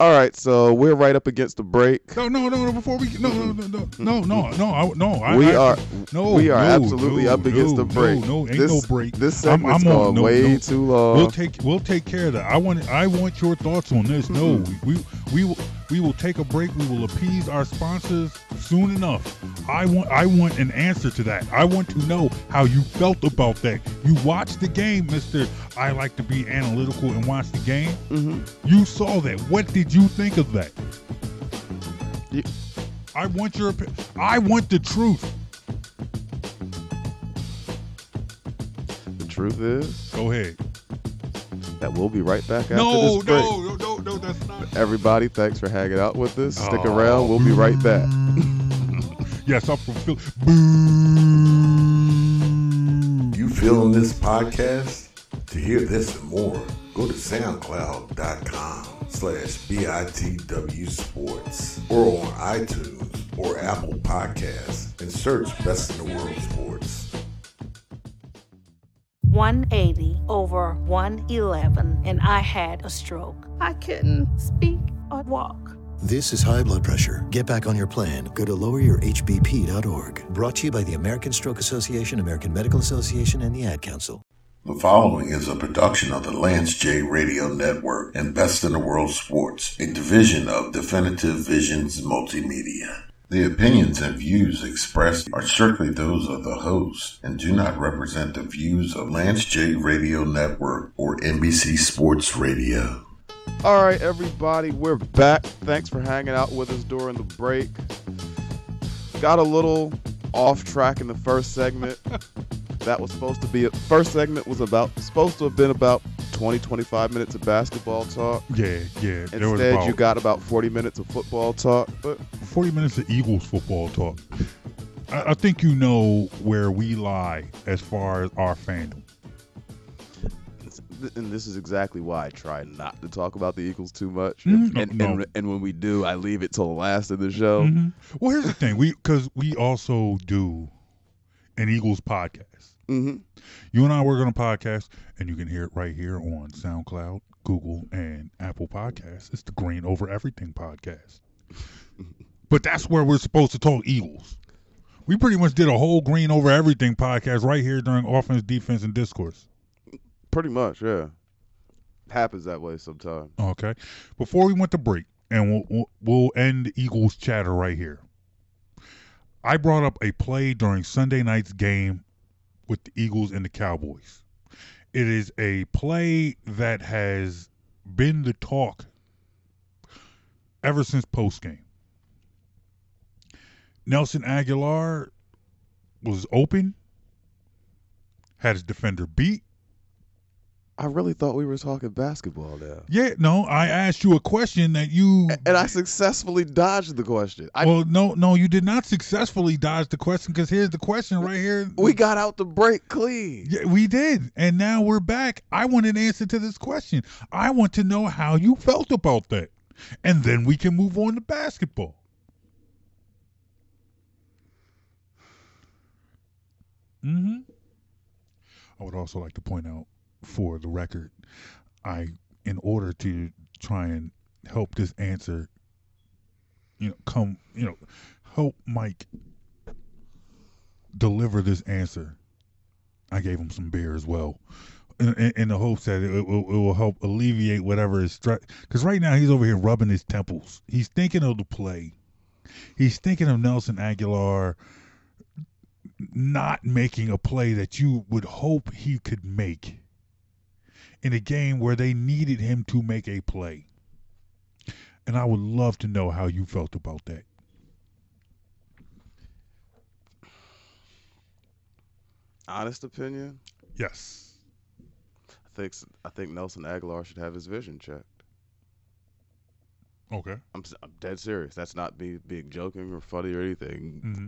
All right, so we're right up against the break. No, no, no, no. Before we no, no, no, no, no, no, no, I, no. I, we I, are no, we are no, absolutely no, up against no, the break. No, no, ain't this, no break. This I'm- segment's I'm on- no, way no. too long. We'll take we'll take care of that. I want I want your thoughts on this. No, we we will we will take a break. We will appease our sponsors soon enough. I want I want an answer to that. I want to know how you felt about that. You watched the game, Mister. I like to be analytical and watch the game. Mhm. You saw that. What did you think of that? You- I want your opi- I want the truth. The truth is Go ahead. that we'll be right back after No, this break. no, no, no, no, that's not. Everybody, thanks for hanging out with us. Stick Oh. around. We'll be right back. <laughs> Yes, I'm from Philly. Boo. You feeling this podcast? To hear this and more, go to soundcloud.com slash BITW Sports or on iTunes or Apple Podcasts and search Best in the World Sports. 180 over 111, and I had a stroke. I couldn't speak or walk. This is high blood pressure. Get back on your plan. Go to loweryourhbp.org. Brought to you by the American Stroke Association, American Medical Association, and the Ad Council. The following is a production of the Lance J Radio Network and Best in the World Sports, a division of Definitive Visions Multimedia. The opinions and views expressed are strictly those of the host and do not represent the views of Lance J Radio Network or NBC Sports Radio. All right, everybody, we're back. Thanks for hanging out with us during the break. Got a little off track in the first segment. <laughs> that was supposed to be first segment was about supposed to have been about 20 25 minutes of basketball talk. Yeah, yeah. Instead, about you got about 40 minutes of football talk. But 40 minutes of Eagles football talk. I, I think you know where we lie as far as our fandom. and this is exactly why I try not to talk about the Eagles too much. Mm, and, no, no. and when we do, I leave it till the last of the show. Mhm. Well, here's the thing. We because we also do an Eagles podcast. Hmm You and I work on a podcast, and you can hear it right here on SoundCloud, Google, and Apple Podcasts. It's the Green Over Everything podcast. but that's where we're supposed to talk Eagles. We pretty much did a whole Green Over Everything podcast right here during offense, defense, and discourse. Pretty much, yeah. Happens that way sometimes. Okay. Before we went to break, and we'll, we'll, we'll end Eagles chatter right here. I brought up a play during Sunday night's game with the Eagles and the Cowboys. It is a play that has been the talk ever since postgame. Nelson Agholor was open, had his defender beat, I really thought we were talking basketball now. Yeah, no, I asked you a question that you And I successfully dodged the question. I, Well, no, no, you did not successfully dodge the question because here's the question right here. we got out the break clean. Yeah, we did, and now we're back. I want an answer to this question. I want to know how you felt about that, and then we can move on to basketball. Hmm. I would also like to point out, for the record, I, in order to try and help this answer, you know, come, you know, help Mike deliver this answer. I gave him some beer as well, in, in, in the hopes that it, will, it will help alleviate whatever is stress. Because right now he's over here rubbing his temples. He's thinking of the play. He's thinking of Nelson Agholor not making a play that you would hope he could make in a game where they needed him to make a play. And I would love to know how you felt about that. Honest opinion, Yes. I think I think Nelson Agholor should have his vision checked. Okay. I'm I'm dead serious. That's not me being joking or funny or anything. Mm-hmm.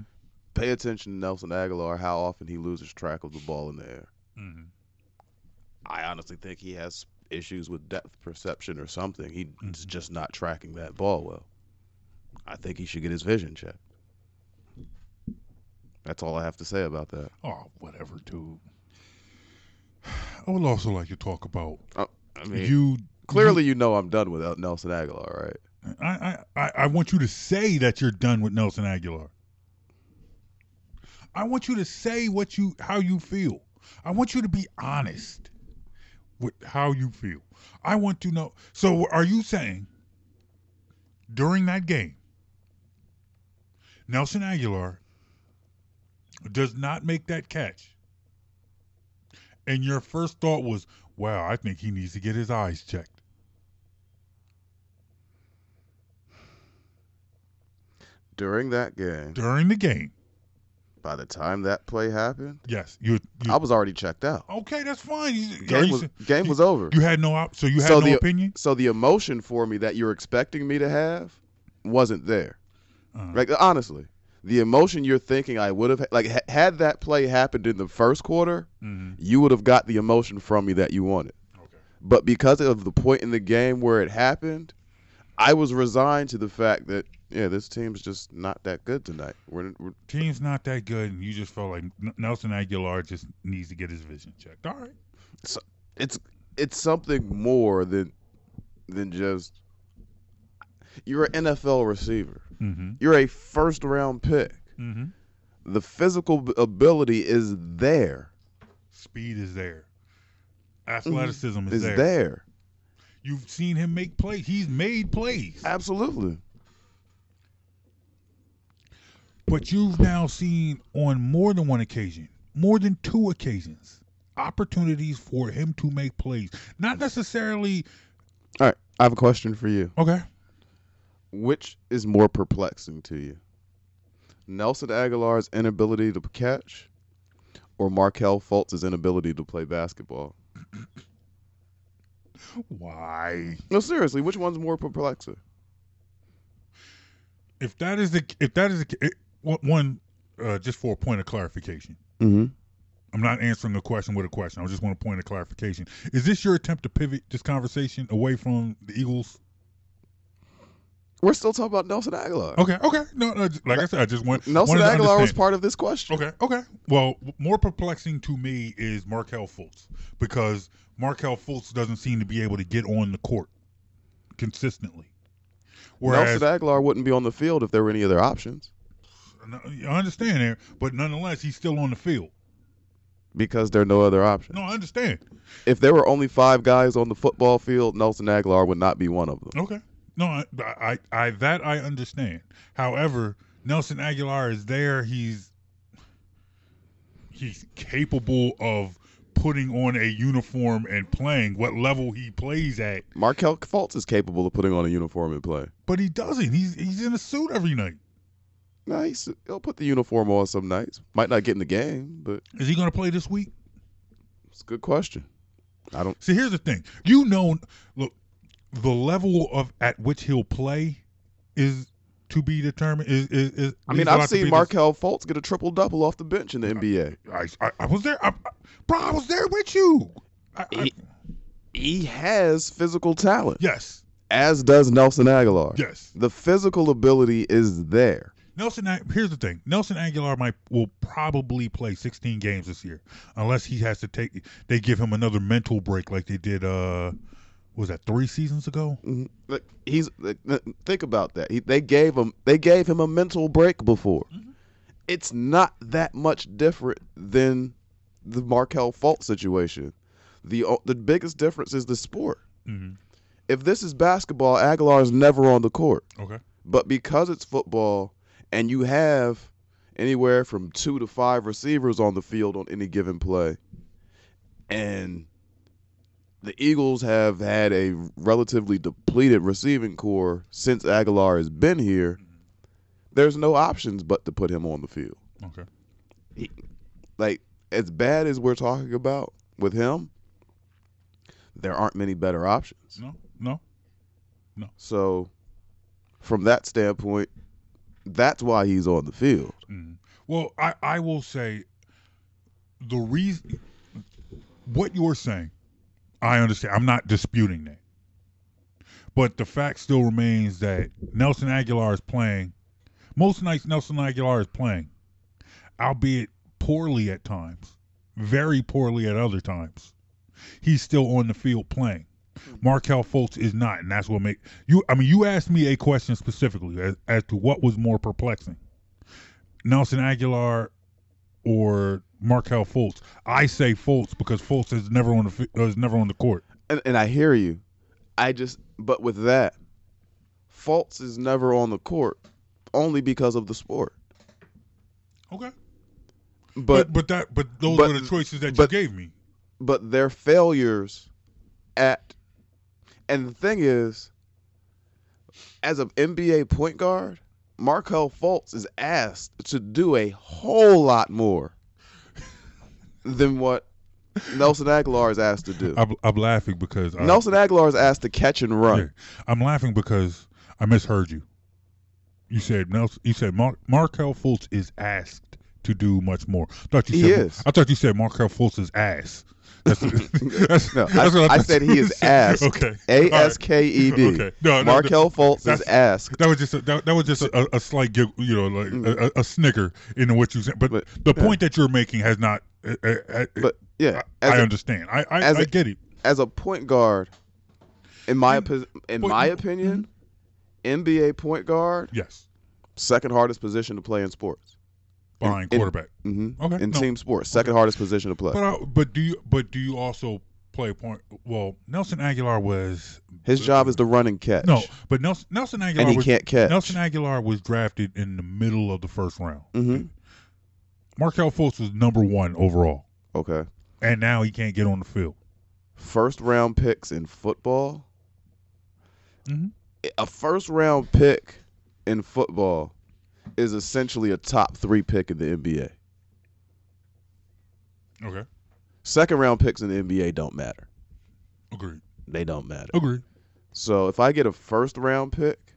Pay attention to Nelson Agholor, how often he loses track of the ball in the air. Mm-hmm. I honestly think he has issues with depth perception or something. He's Mhm. just not tracking that ball well. I think he should get his vision checked. That's all I have to say about that. Oh, whatever, dude. I would also like to talk about Uh, I mean, you. clearly you know I'm done with Nelson Agholor, right? I, I, I, I want you to say that you're done with Nelson Agholor. I want you to say what you how you feel. I want you to be honest with how you feel. I want to know. So, are you saying during that game, Nelson Agholor does not make that catch, and your first thought was, "Wow, I think he needs to get his eyes checked." During that game, During the game, by the time that play happened, yes, you. you I was already checked out. okay, that's fine. You, Game you was game was over. You had no op- so you had So no the- opinion. So the emotion for me that you're expecting me to have wasn't there. Uh-huh. Like honestly, the emotion you're thinking I would have like ha- had that play happened in the first quarter, you would have got the emotion from me that you wanted. Okay. But because of the point in the game where it happened, I was resigned to the fact that yeah, this team's just not that good tonight. We're, we're Team's not that good, and you just felt like Nelson Agholor just needs to get his vision checked. All right. so it's it's something more than than just you're an NFL receiver. Mm-hmm. You're a first round pick. Mm-hmm. The physical ability is there. Speed is there. Athleticism is Is there. there. You've seen him make plays. He's made plays. Absolutely. But you've now seen on more than one occasion, more than two occasions, opportunities for him to make plays. Not necessarily All right. I have a question for you. okay. Which is more perplexing to you? Nelson Agholor's inability to catch or Markelle Fultz's inability to play basketball? Why? No, seriously, which one's more perplexing? If that is the if that is the it, one- uh, just for a point of clarification. Mm-hmm. I'm not answering the question with a question. I just want a point of clarification. Is this your attempt to pivot this conversation away from the Eagles? We're still talking about Nelson Agholor. Okay, okay. No, no like I said, I just want Nelson Agholor was part of this question. Okay, okay. Well, more perplexing to me is Markelle Fultz because Markelle Fultz doesn't seem to be able to get on the court consistently. Whereas, Nelson Agholor wouldn't be on the field if there were any other options I understand there, but nonetheless, he's still on the field. because there are no other options. No, I understand. If there were only five guys on the football field, Nelson Agholor would not be one of them. Okay. No, I, I, I, that I understand. However, Nelson Agholor is there. He's he's capable of putting on a uniform and playing what level he plays at. Markelle Fultz is capable of putting on a uniform and play. But he doesn't. He's he's in a suit every night. He's, he'll put the uniform on some nights. Might not get in the game, but Is he going to play this week? it's a good question. I don't. See, here's the thing. You know, look, the level of at which he'll play is to be determined. Is, is, is I mean, I've seen Markelle Fultz get a triple double off the bench in the NBA. I, I, I was there, I, I- bro. I was there with you. I, He- He has physical talent, yes, as does Nelson Agholor. yes. The physical ability is there. Nelson. Here's the thing. Nelson Agholor might will probably play 16 games this year, unless he has to take. They give him another mental break like they did. Uh, was that three seasons ago? Mhm. Like, he's like, think about that. He, they gave him they gave him a mental break before. It's not that much different than the Markelle Fultz situation. The the biggest difference is the sport. Mhm. If this is basketball, Agholor is never on the court. Okay. But because it's football and you have anywhere from two to five receivers on the field on any given play, and the Eagles have had a relatively depleted receiving corps since Agholor has been here, there's no options but to put him on the field. Okay. Like, as bad as we're talking about with him, there aren't many better options. No, no. No. So, from that standpoint, that's why he's on the field. Mm. Well, I, I will say the reason what you're saying, I understand. I'm not disputing that. But the fact still remains that Nelson Agholor is playing. Most nights Nelson Agholor is playing, albeit poorly at times, very poorly at other times. He's still on the field playing. Markelle Fultz is not, and that's what make you. I mean, you asked me a question specifically as, as to what was more perplexing. Nelson Agholor or Markelle Fultz. I say Fultz because Fultz is never on the is never on the court. And, and I hear you. I just, but with that, Fultz is never on the court only because of the sport. Okay, But but but that but those but- are the choices that but- you gave me. but their failures at and the thing is as an NBA point guard, Markelle Fultz is asked to do a whole lot more than what Nelson Agholor is asked to do. I'm, I'm laughing because I, Nelson Agholor is asked to catch and run. yeah, I'm laughing because I misheard you. You said Nelson. You said Mar- Markelle Fultz is asked to do much more. I thought you He said. is. I thought you said Markelle Fultz is ass. That's, <laughs> that's, No, that's I, what I thought said he is <laughs> asked. Okay. A All right. S K E D. Okay. No, no, Markelle Fultz is asked. That was just a, that, that was just a, a slight, gig- you know, like a, a, a snicker in what you said. But, Mm. But, the yeah. point that you're making has not. Uh, uh, uh, But yeah, I, as, understand. I I, as I a- get it. as a point guard, in my opi- in Point- my opinion, NBA point guard Yes, second hardest position to play in sports. Behind in- quarterback. hmm Okay, In no. team sports, second hardest position to play. But uh, but do you but do you also play point? Well, Nelson Agholor was His job is to run and catch. no, but Nelson Nelson Agholor and he was, can't catch. Nelson Agholor was drafted in the middle of the first round. Mhm. Markelle Fultz was number one overall, Okay. and now he can't get on the field. First round picks in football. Mhm. A first round pick in football is essentially a top three pick in the NBA. Okay, Second round picks in the NBA don't matter. agreed. They don't matter. Agreed. So if I get a first round pick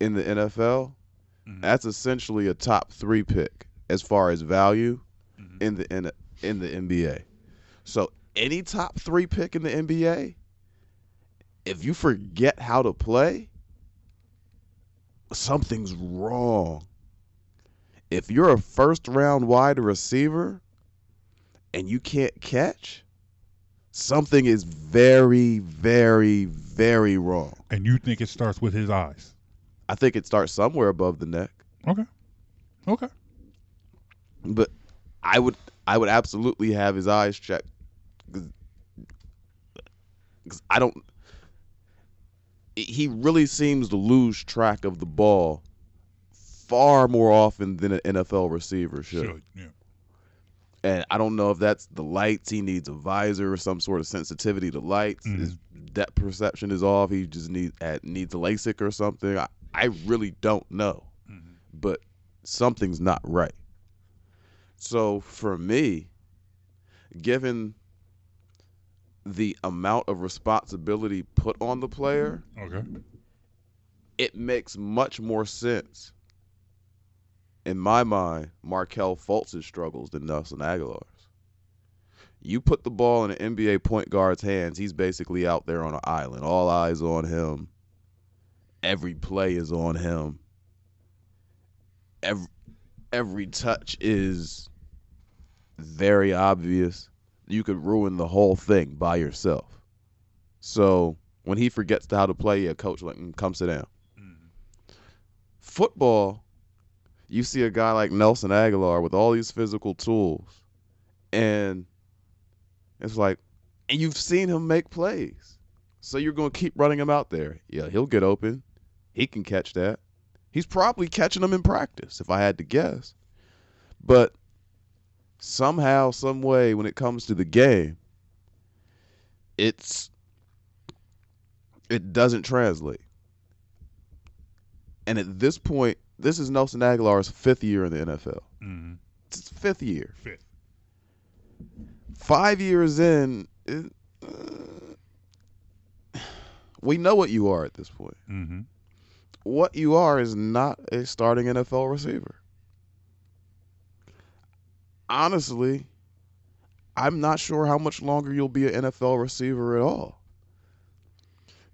in the NFL, Mhm. that's essentially a top three pick as far as value Mhm. in the in, in the NBA. So any top three pick in the NBA, if you forget how to play, something's wrong. If you're a first round wide receiver and you can't catch, something is very, very, very wrong. And you think it starts with his eyes? I think it starts somewhere above the neck, Okay. Okay. but I would I would absolutely have his eyes checked because I don't. He really seems to lose track of the ball far more often than an NFL receiver should. Should. Yeah. And I don't know if that's the lights. He needs a visor or some sort of sensitivity to lights. Mhm. His depth perception is off. He just needs at needs LASIK or something. I, I really don't know, Mhm. but something's not right. So for me, given the amount of responsibility put on the player, Okay. it makes much more sense in my mind, Markelle Fultz's struggles than Nelson Agholor's. You put the ball in an NBA point guard's hands, he's basically out there on an island. All eyes on him. Every play is on him. Every, every touch is very obvious. You could ruin the whole thing by yourself. So when he forgets how to play, a coach like, "Mm, come sit down. Football, you see a guy like Nelson Agholor with all these physical tools, and it's like, and you've seen him make plays, so you're going to keep running him out there. Yeah, he'll get open. He can catch that. He's probably catching them in practice, if I had to guess. But somehow, some way, when it comes to the game, it's it doesn't translate. And at this point, this is Nelson Agholor's fifth year in the NFL. Mm-hmm. It's his fifth year. Fifth. Five years in, it, uh, we know what you are at this point. Mm-hmm. What you are is not a starting NFL receiver. Honestly, I'm not sure how much longer you'll be an NFL receiver at all.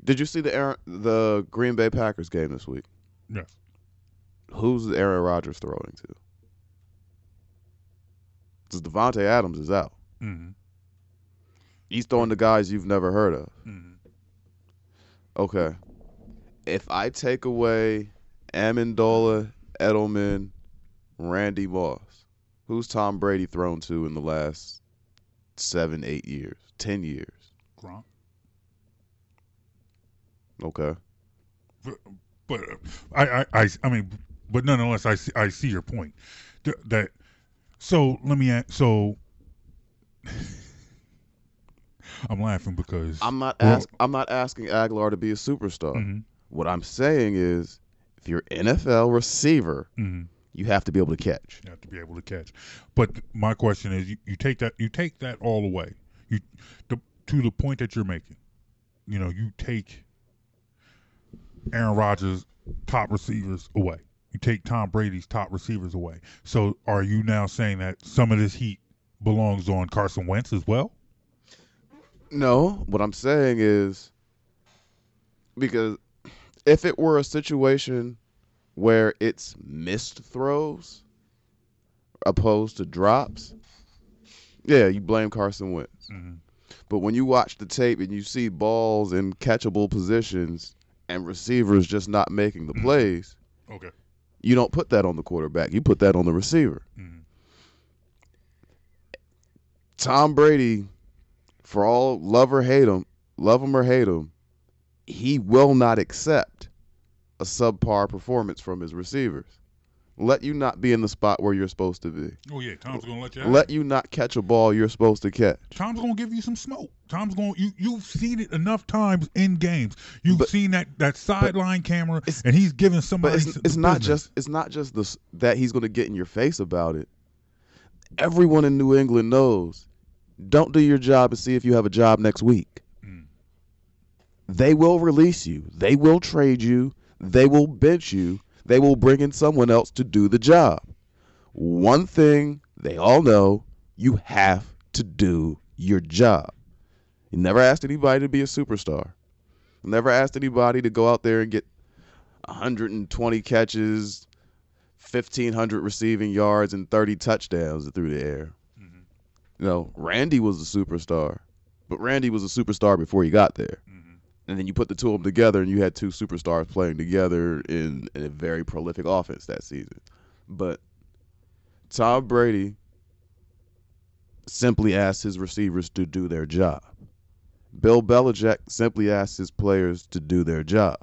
Did you see the Aaron, the Green Bay Packers game this week? Yes. Who's Aaron Rodgers throwing to? Because Davante Adams is out. Mm-hmm. He's throwing to guys you've never heard of. Mm-hmm. Okay. If I take away Amendola, Edelman, Randy Moss, who's Tom Brady thrown to in the last seven, eight years, ten years? Gronk. Okay. But, but uh, I, I, I, I mean, but nonetheless, I see, I see your point. Th- that. So let me ask. So <laughs> I'm laughing because I'm not ask, I'm not asking Agholor to be a superstar. Mhm, What I'm saying is, if you're NFL receiver, mhm. You have to be able to catch. You have to be able to catch. But my question is, you, you take that you take that all away. You the, to the point that you're making. You know, you take Aaron Rodgers' top receivers away. You take Tom Brady's top receivers away. So are you now saying that some of this heat belongs on Carson Wentz as well? No, what I'm saying is because if it were a situation where it's missed throws opposed to drops, yeah, you blame Carson Wentz. Mhm. But when you watch the tape and you see balls in catchable positions and receivers just not making the plays, Okay. you don't put that on the quarterback. You put that on the receiver. Mhm. Tom Brady, for all love or hate him, love him or hate him, he will not accept a subpar performance from his receivers. Let you not be in the spot where you're supposed to be. Oh yeah, Tom's gonna let you. Have Let you not catch a ball you're supposed to catch. Tom's gonna give you some smoke. Tom's gonna you you've seen it enough times in games. You've But- seen that that sideline camera, and he's giving But somebody. it's, the it's not just it's not just this that he's going to get in your face about it. Everyone in New England knows. Don't do your job and see if you have a job next week. Mm. They will release you. They will trade you. They will bench you. They will bring in someone else to do the job. One thing they all know, you have to do your job. You never asked anybody to be a superstar. Never asked anybody to go out there and get 120 catches, 1,500 receiving yards, and 30 touchdowns through the air. Mm-hmm. You know, Randy was a superstar, but Randy was a superstar before he got there. Mm. And then you put the two of them together, and you had two superstars playing together in, in a very prolific offense that season. But Tom Brady simply asked his receivers to do their job. Bill Belichick simply asked his players to do their job.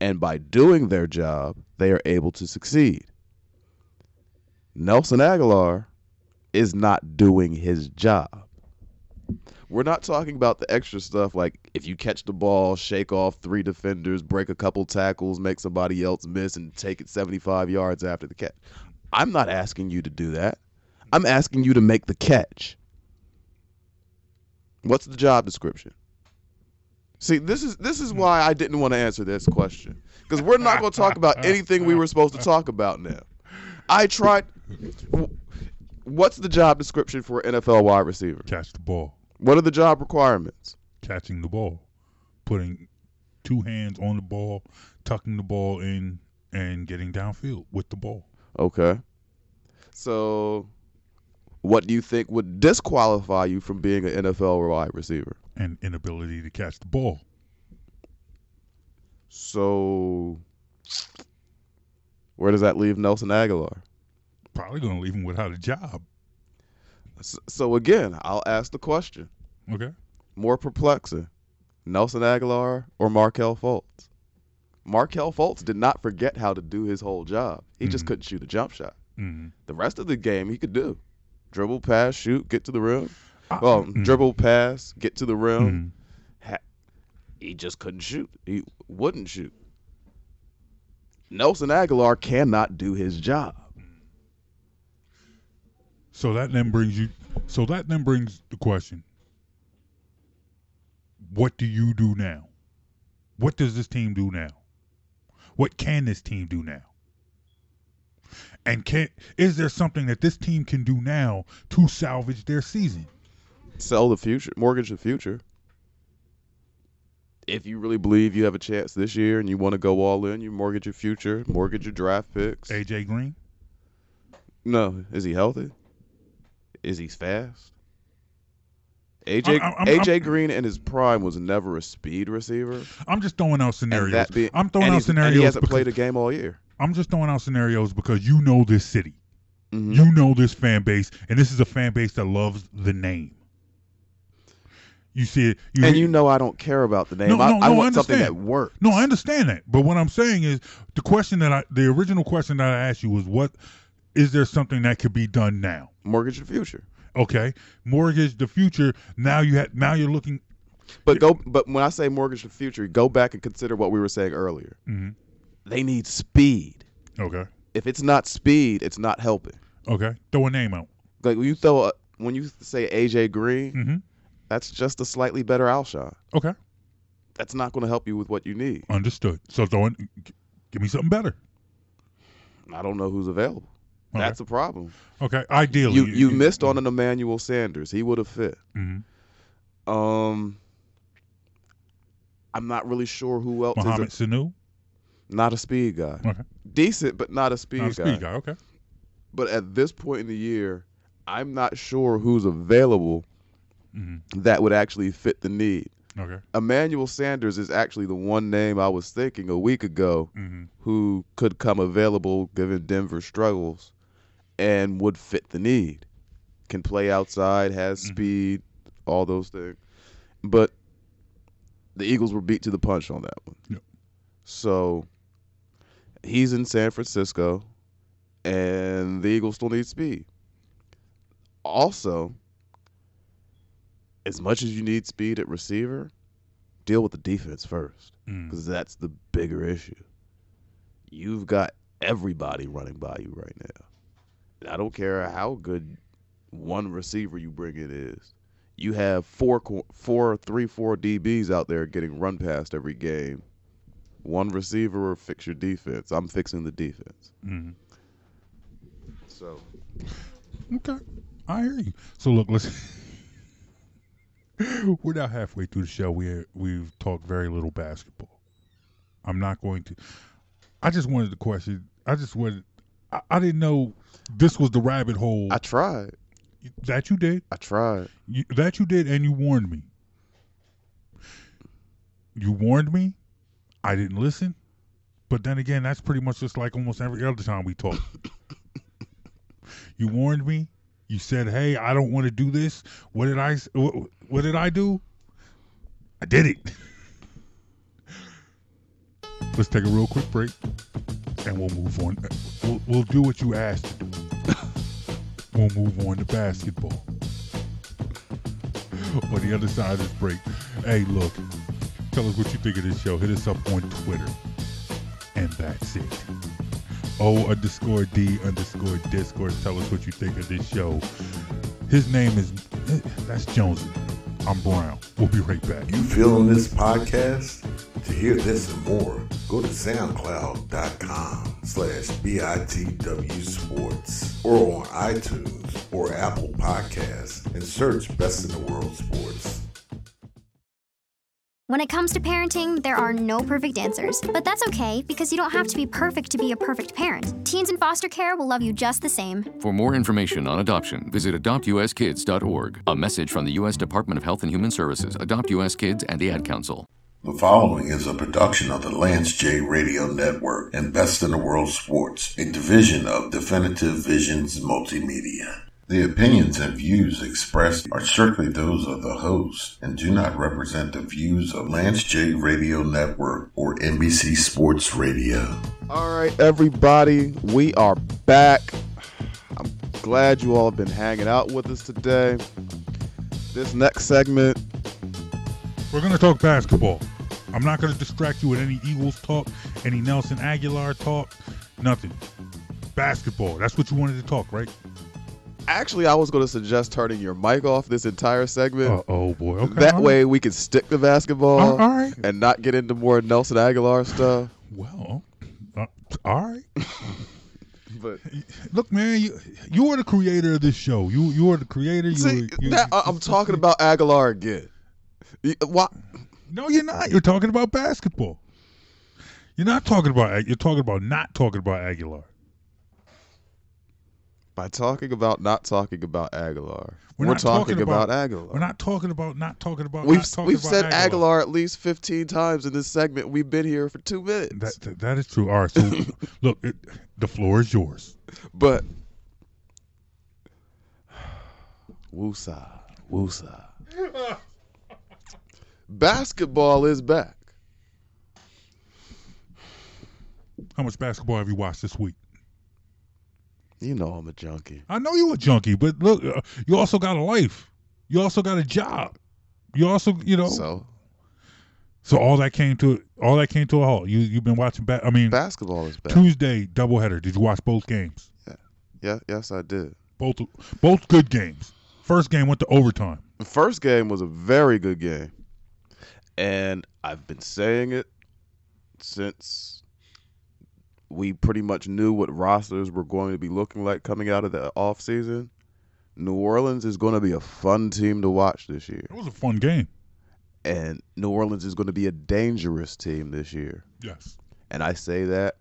And by doing their job, they are able to succeed. Nelson Agholor is not doing his job. We're not talking about the extra stuff like if you catch the ball, shake off three defenders, break a couple tackles, make somebody else miss, and take it 75 yards after the catch. I'm not asking you to do that. I'm asking you to make the catch. What's the job description? See, this is this is why I didn't want to answer this question because we're not going to talk about anything we were supposed to talk about now. I tried. What's the job description for an NFL wide receiver? catch the ball, What are the job requirements? catching the ball, putting two hands on the ball, tucking the ball in, and getting downfield with the ball. Okay. So, what do you think would disqualify you from being an NFL wide receiver? An inability to catch the ball. So, where does that leave Nelson Agholor? Probably going to leave him without a job. So again, I'll ask the question: Okay. more perplexing, Nelson Agholor or Markelle Fultz? Markelle Fultz did not forget how to do his whole job. He just Mhm. couldn't shoot a jump shot. Mm-hmm. The rest of the game he could do: dribble, pass, shoot, get to the rim. Well, mhm. dribble, pass, get to the rim. Mhm. Ha- he just couldn't shoot. He wouldn't shoot. Nelson Agholor cannot do his job. So that then brings you. So that then brings the question: What do you do now? What does this team do now? What can this team do now? And can is there something that this team can do now to salvage their season? Sell the future, mortgage the future. If you really believe you have a chance this year and you want to go all in, you mortgage your future, mortgage your draft picks. AJ Green. No, is he healthy? Is he fast? AJ I'm- I'm- AJ I'm- Green in his prime was never a speed receiver. I'm just throwing out scenarios. be, I'm throwing out scenarios. He hasn't because, played a game all year. I'm just throwing out scenarios because you know this city. Mhm. You know this fan base, and this is a fan base that loves the name. You see it, you and hear- you know I don't care about the name. No, I, no, I no, I want something that understand. works. No, I understand that. But what I'm saying is the question that I, the original question that I asked you was, what is there something that could be done now? Mortgage the future. Okay, mortgage the future. Now you have, now you're looking. But go. But when I say mortgage the future, go back and consider what we were saying earlier. Mhm. They need speed. Okay, If it's not speed, it's not helping. okay, throw a name out. Like when you throw a, when you say AJ Green, hmm that's just a slightly better Alshon. Okay, That's not going to help you with what you need. Understood. So don't g- give me something better. I don't know who's available. Okay. That's a problem. Okay. Ideally, You you missed on an Emmanuel Sanders. He would have fit. Mhm. Um, I'm not really sure who else Muhammad is Sanu. not a speed guy. Okay. Decent, but not a speed Not a guy. speed guy. Okay. But at this point in the year, I'm not sure who's available hmm that would actually fit the need. Okay. Emmanuel Sanders is actually the one name I was thinking a week ago hmm who could come available given Denver's struggles and would fit the need. Can play outside, has Mhm. speed, all those things. But the Eagles were beat to the punch on that one. Yep. So he's in San Francisco and the Eagles still need speed. Also, as much as you need speed at receiver, deal with the defense first Mm. because that's the bigger issue. You've got everybody running by you right now. I don't care how good one receiver you bring in is. You have four, four, three, four DBs out there getting run past every game. One receiver or fix your defense. I'm fixing the defense. Mhm. So Okay. I hear you. So look, listen. <laughs> We're now halfway through the show. We we've talked very little basketball. I'm not going to. I just wanted to question. I just wanted. I, I didn't know this was the rabbit hole I tried. that you did. I tried. You, that you did, and you warned me. You warned me. I didn't listen. But then again, that's pretty much just like almost every other time we talk. <laughs> you warned me. You said, "Hey, I don't want to do this." What did I? What, what did I do? I did it. <laughs> Let's take a real quick break, and we'll move on. We'll, we'll do what you asked to do. we'll move on to basketball on the other side of this break. Hey, look, tell us what you think of this show. Hit us up on Twitter. And that's it. O underscore D underscore Discord. Tell us what you think of this show. His name is, that's Jonesy. I'm Brown. We'll be right back. You feeling this podcast? To hear this and more, go to soundcloud.com slash BITW Sports or on iTunes or Apple Podcasts and search Best in the World Sports. When it comes to parenting, there are no perfect answers, but that's okay because you don't have to be perfect to be a perfect parent. Teens in foster care will love you just the same. For more information on adoption, visit adoptuskids.org. A message from the U.S. Department of Health and Human Services, Adopt U.S. Kids, and the Ad Council. The following is a production of the Lance J Radio Network and Best in the World Sports, a division of Definitive Visions Multimedia. The opinions and views expressed are strictly those of the host and do not represent the views of Lance J Radio Network or NBC Sports Radio. All right, everybody, we are back. I'm glad you all have been hanging out with us today. This next segment, We're going to talk basketball. I'm not going to distract you with any Eagles talk, any Nelson Agholor talk, nothing. Basketball. That's what you wanted to talk, right? Actually, I was going to suggest turning your mic off this entire segment. Uh, oh, boy. Okay. that right. way, we can stick to basketball All all right. and not get into more Nelson Agholor stuff. Well, uh, all right. <laughs> But Look, man, you you are the creator of this show. You you are the creator. You, see, you, now I- I'm talking about Agholor again. You- Why? No, you're not. You're talking about basketball. You're not talking about. You're talking about not talking about Agholor. By talking about not talking about Agholor, We're we're, not talking, talking about, about- Agholor. We're not talking about not talking about. We've talking we've about said Agholor. at least 15 times in this segment. We've been here for two minutes. That, that that is true. All right. So <laughs> look, it, the floor is yours. But <sighs> Woosa, Woosa. <laughs> Basketball is back. How much basketball have you watched this week? You know I'm a junkie. I know you a junkie, but look, uh, you also got a life. You also got a job. You also, you know, so, So all that came to all that came to a halt. You you've been watching back. I mean, basketball is back. Tuesday doubleheader. Did you watch both games? Yeah. Yeah, yes I did. Both both good games. First game went to overtime. The first game was a very good game. And I've been saying it since we pretty much knew what rosters were going to be looking like coming out of the offseason. New Orleans is going to be a fun team to watch this year. It was a fun game. And New Orleans is going to be a dangerous team this year. Yes. And I say that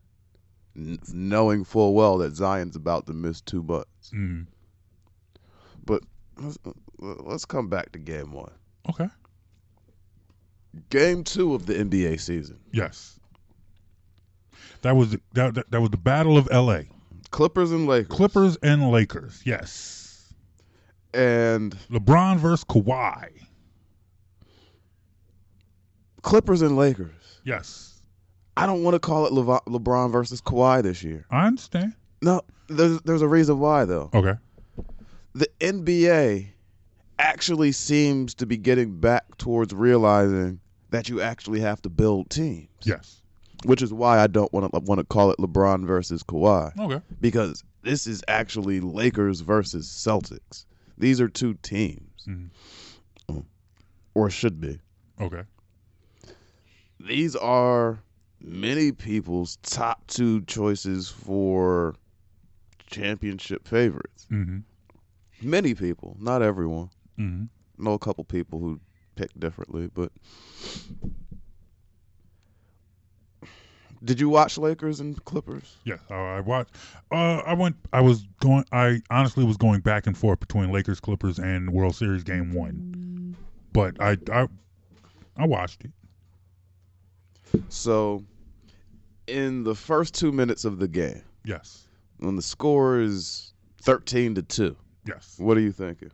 n- knowing full well that Zion's about to miss two months. Mm. But let's, let's come back to game one. Okay. Game two of the NBA season. Yes. That was the, that, that, that was the battle of L.A. Clippers and Lakers. Clippers and Lakers. Yes. And LeBron versus Kawhi. Clippers and Lakers. Yes. I don't want to call it LeBron versus Kawhi this year. I understand. No, there's there's a reason why though. Okay. The NBA actually seems to be getting back towards realizing that you actually have to build teams. Yes. Which is why I don't want to want to call it LeBron versus Kawhi. Okay. Because this is actually Lakers versus Celtics. These are two teams. Mhm. Or should be. Okay. These are many people's top two choices for championship favorites. Mm-hmm. Many people, not everyone. Mm-hmm. know a couple people who pick differently, but did you watch Lakers and Clippers? Yes, uh, I watched. Uh, I went. I was going. I honestly was going back and forth between Lakers, Clippers, and World Series Game One, but I I I watched it. So, in the first two minutes of the game, Yes. when the score is thirteen to two, Yes. what are you thinking?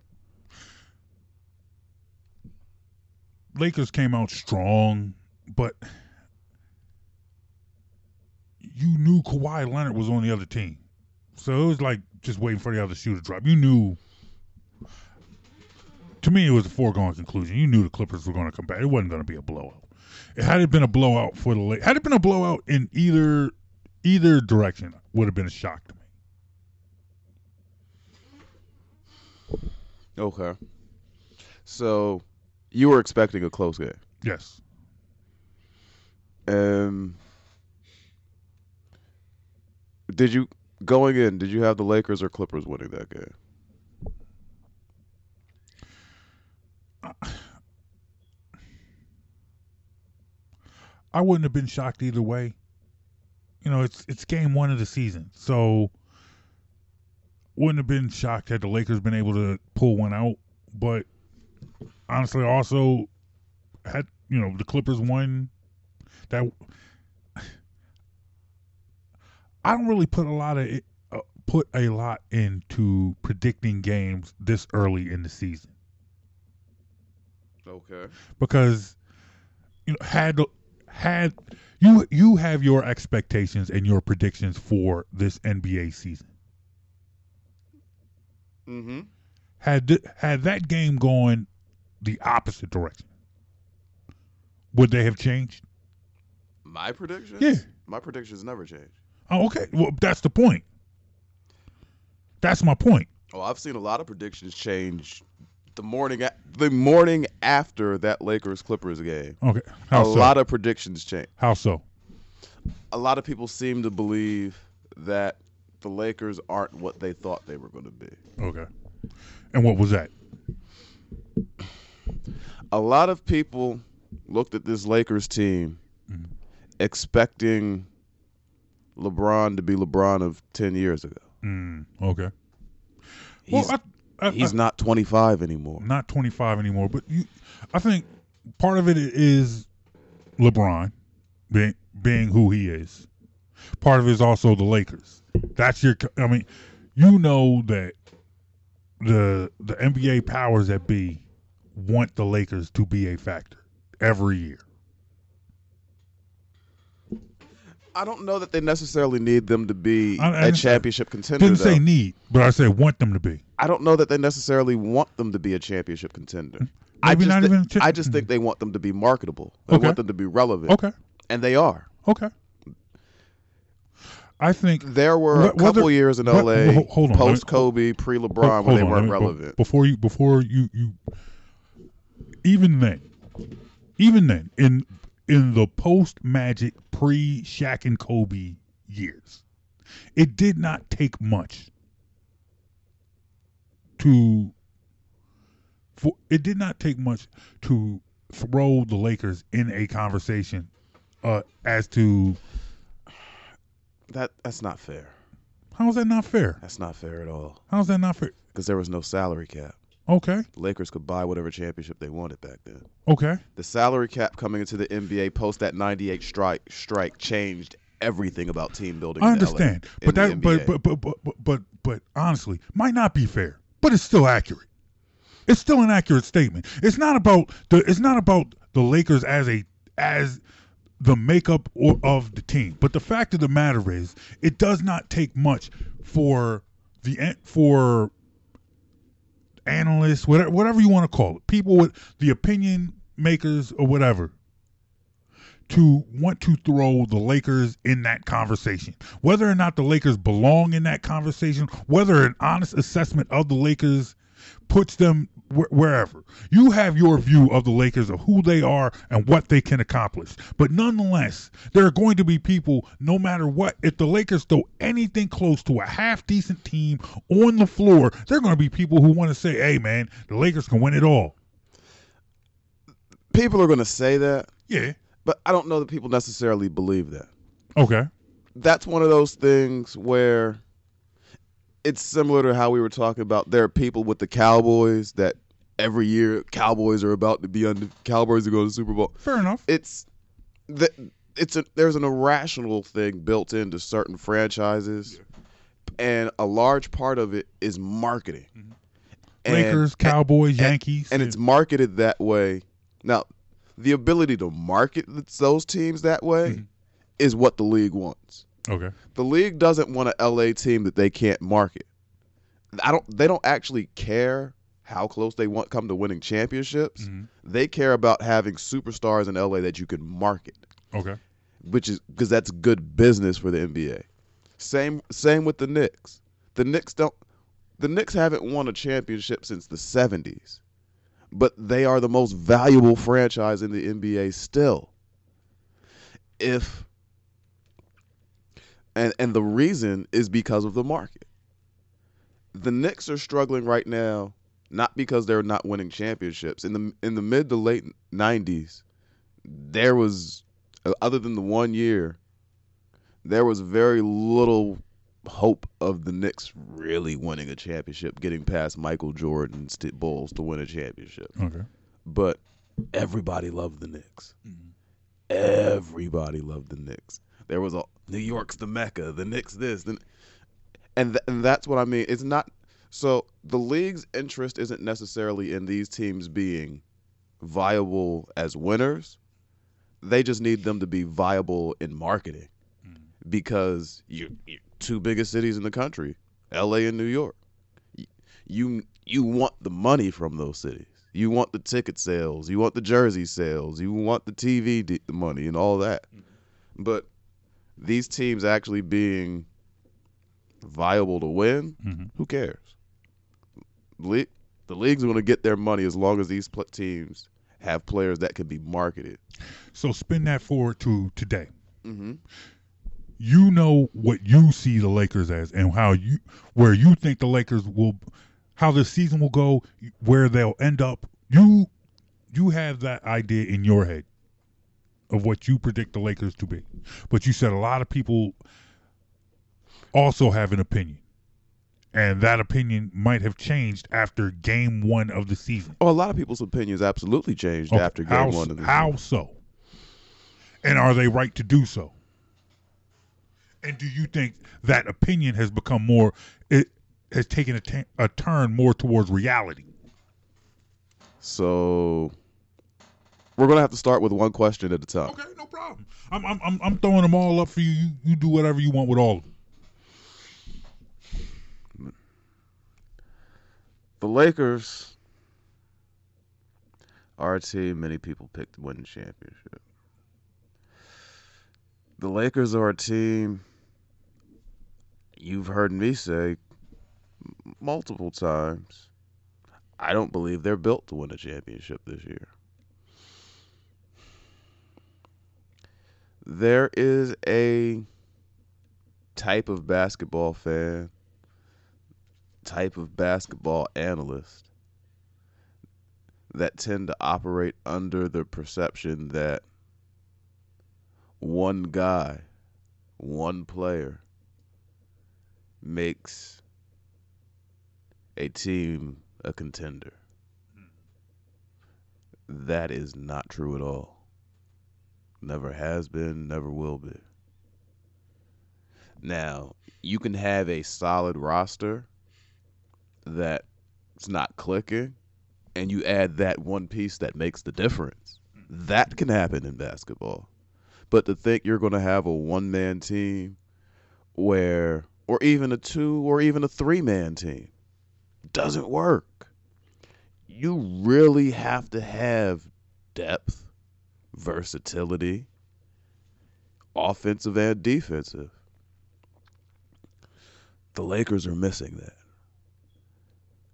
Lakers came out strong, but you knew Kawhi Leonard was on the other team. So it was like just waiting for the other shoe to drop. You knew. To me, it was a foregone conclusion. You knew the Clippers were going to come back. It wasn't going to be a blowout. It had it been a blowout for the Lakers, had it been a blowout in either either direction, would have been a shock to me. Okay. So, you were expecting a close game. Yes. Um, did you going in? Did you have the Lakers or Clippers winning that game? I wouldn't have been shocked either way. You know, it's it's game one of the season, so wouldn't have been shocked had the Lakers been able to pull one out. But honestly, also had you know the Clippers won. That I don't really put a lot of it, uh, put a lot into predicting games this early in the season Okay. because you know had had you you have your expectations and your predictions for this NBA season. Mm-hmm. Had had that game gone the opposite direction, would they have changed? My predictions? Yeah. My predictions never change. Oh, okay. Well, that's the point. That's my point. Oh, I've seen a lot of predictions change the morning a- the morning after that Lakers Clippers game. Okay. How a so? lot of predictions change. How so? A lot of people seem to believe that the Lakers aren't what they thought they were going to be. Okay. And what was that? A lot of people looked at this Lakers team Mm-hmm. expecting LeBron to be LeBron of 10 years ago. Mm, okay. He's, well, I, I, he's I- not 25 anymore. not 25 anymore, but you, I think part of it is LeBron being being who he is. Part of it is also the Lakers. That's your. I mean, you know that the the NBA powers that be want the Lakers to be a factor every year. I don't know that they necessarily need them to be I- I a championship contender. Didn't say need, but I said want them to be. I don't know that they necessarily want them to be a championship contender. I Maybe just, not thi- even I just think mm-hmm. they want them to be marketable. They Okay. want them to be relevant. Okay. And they are. Okay. I think There were a whether- couple years in LA, hold on, post Kobe, pre LeBron, when they on, weren't me- relevant. Before you, before you, you, even then, even then, in in the post Magic, pre Shaq and Kobe years, it did not take much to for it did not take much to throw the Lakers in a conversation uh, as to That that's not fair. how is that not fair? That's not fair at all. How is that not fair? Because there was no salary cap. Okay, The Lakers could buy whatever championship they wanted back then. okay, The salary cap coming into the NBA post that '98 strike strike changed everything about team building. I understand, but that but, but but but but but honestly, might not be fair, but it's still accurate. It's still an accurate statement. It's not about the it's not about the Lakers as a as the makeup or, of the team, but the fact of the matter is, it does not take much for the for analysts, whatever whatever you want to call it, people with the opinion makers or whatever, to want to throw the Lakers in that conversation. Whether or not the Lakers belong in that conversation, whether an honest assessment of the Lakers puts them wh- wherever. You have your view of the Lakers of who they are and what they can accomplish. But nonetheless, there are going to be people, no matter what, if the Lakers throw anything close to a half decent team on the floor, there are going to be people who want to say, hey, man, the Lakers can win it all. people are going to say that, Yeah. but I don't know that people necessarily believe that. Okay. That's one of those things where it's similar to how we were talking about. There are people with the Cowboys that every year Cowboys are about to be under Cowboys are going to the Super Bowl. Fair enough. It's the it's a there's an irrational thing built into certain franchises, and a large part of it is marketing. And- Lakers, Cowboys, and- Yankees. and it's marketed that way. Now, the ability to market those teams that way Mm-hmm. is what the league wants. Okay. The league doesn't want a LA team that they can't market. I don't. They don't actually care how close they want come to winning championships. Mm-hmm. They care about having superstars in LA that you can market, Okay. which is because that's good business for the NBA. Same same with the Knicks. The Knicks don't. The Knicks haven't won a championship since the '70s, but they are the most valuable franchise in the NBA still. If and and the reason is because of the market. The Knicks are struggling right now, not because they're not winning championships. In the in the mid to late '90s, there was, uh, other than the one year, there was very little hope of the Knicks really winning a championship, getting past Michael Jordan's t- Bulls to win a championship. Okay. But everybody loved the Knicks. Everybody loved the Knicks. There was a New York's the mecca. The Knicks this, the, and th- and that's what I mean. It's not so the league's interest isn't necessarily in these teams being viable as winners. They just need them to be viable in marketing hmm. because you you two biggest cities in the country, L.A. and New York. You you want the money from those cities. You want the ticket sales. You want the jersey sales. You want the TV money and all that. Hmm. But these teams actually being viable to win, mm-hmm. who cares? Le- the league's going to get their money as long as these pl- teams have players that can be marketed. So spin that forward to today. Mm-hmm. You know what you see the Lakers as, and how you where you think the Lakers will, how the season will go, where they'll end up. You you have that idea in your head of what you predict the Lakers to be, but you said a lot of people also have an opinion, and that opinion might have changed after Game One of the season. Oh, a lot of people's opinions absolutely changed Okay, after game how, one of the How season. How so? And are they right to do so? And do you think that opinion has become more? It has taken a, ta- a turn more towards reality. So we're gonna have to start with one question at a time. Okay, no problem. I'm I'm I'm, I'm throwing them all up for you. you. You do whatever you want with all of them. The Lakers are a team many people picked to win the championship. The Lakers are a team you've heard me say multiple times. I don't believe they're built to win a championship this year. There is a type of basketball fan, type of basketball analyst that tend to operate under the perception that one guy, one player makes a team a contender. Hmm. That is not true at all. Never has been, never will be. Now, you can have a solid roster that's not clicking, and you add that one piece that makes the difference. That can happen in basketball. But to think you're going to have a one man team where, or even a two or even a three man team, doesn't work. You really have to have depth, versatility, offensive and defensive. The Lakers are missing that.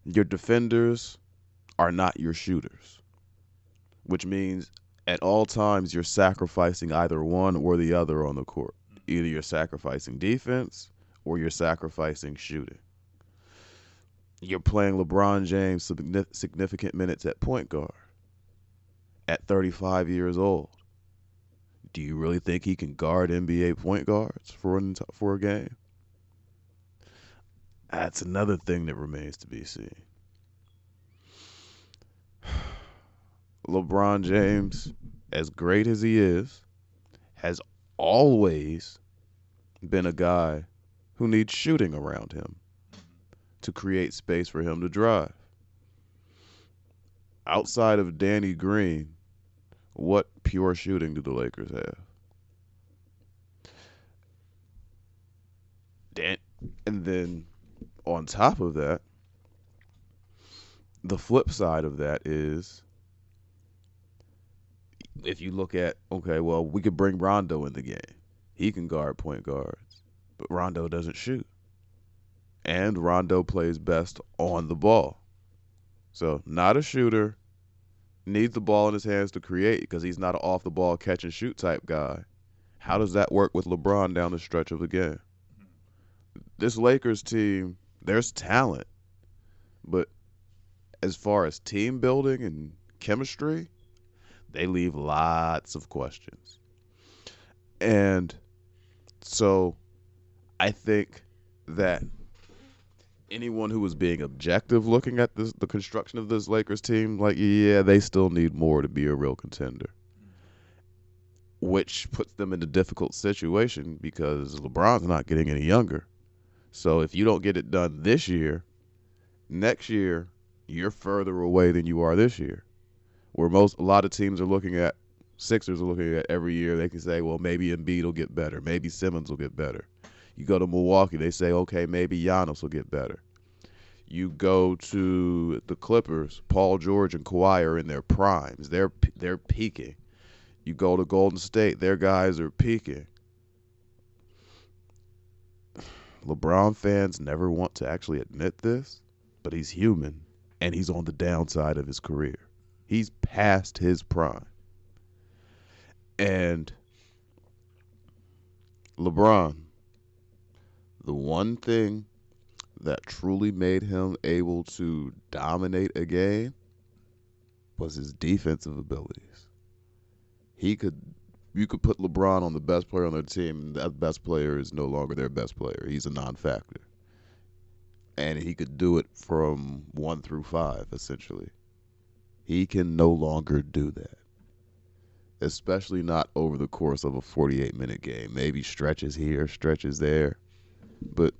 Your defenders are not your shooters, which means at all times you're sacrificing either one or the other on the court. Either you're sacrificing defense or you're sacrificing shooting. You're playing LeBron James significant minutes at point guard at 35 years old. Do you really think he can guard NBA point guards for an, for a game? That's another thing that remains to be seen. <sighs> LeBron James, as great as he is, has always been a guy who needs shooting around him to create space for him to drive. Outside of Danny Green, what pure shooting do the Lakers have? And then on top of that, the flip side of that is if you look at okay, well, we could bring Rondo in the game. He can guard point guards, but Rondo doesn't shoot. And Rondo plays best on the ball. So, not a shooter, needs the ball in his hands to create because he's not an off the ball catch and shoot type guy. How does that work with LeBron down the stretch of the game? This Lakers team, there's talent, but as far as team building and chemistry, they leave lots of questions. And so I think that anyone who was being objective looking at this, the construction of this Lakers team, like, yeah, they still need more to be a real contender. Which puts them in a difficult situation because LeBron's not getting any younger. So if you don't get it done this year, next year, you're further away than you are this year where most a lot of teams are looking at Sixers are looking at every year. They can say, well, maybe Embiid will get better, maybe Simmons will get better. You go to Milwaukee, they say, okay, maybe Giannis will get better. You go to the Clippers, Paul George and Kawhi are in their primes. They're they're peaking. You go to Golden State, their guys are peaking. <sighs> LeBron fans never want to actually admit this, but he's human and he's on the downside of his career. He's past his prime. And LeBron, the one thing that truly made him able to dominate a game was his defensive abilities. He could you could put LeBron on the best player on their team, and that best player is no longer their best player. He's a non-factor. And he could do it from 1 through 5 essentially. He can no longer do that. Especially not over the course of a 48 minute game. Maybe stretches here, stretches there. But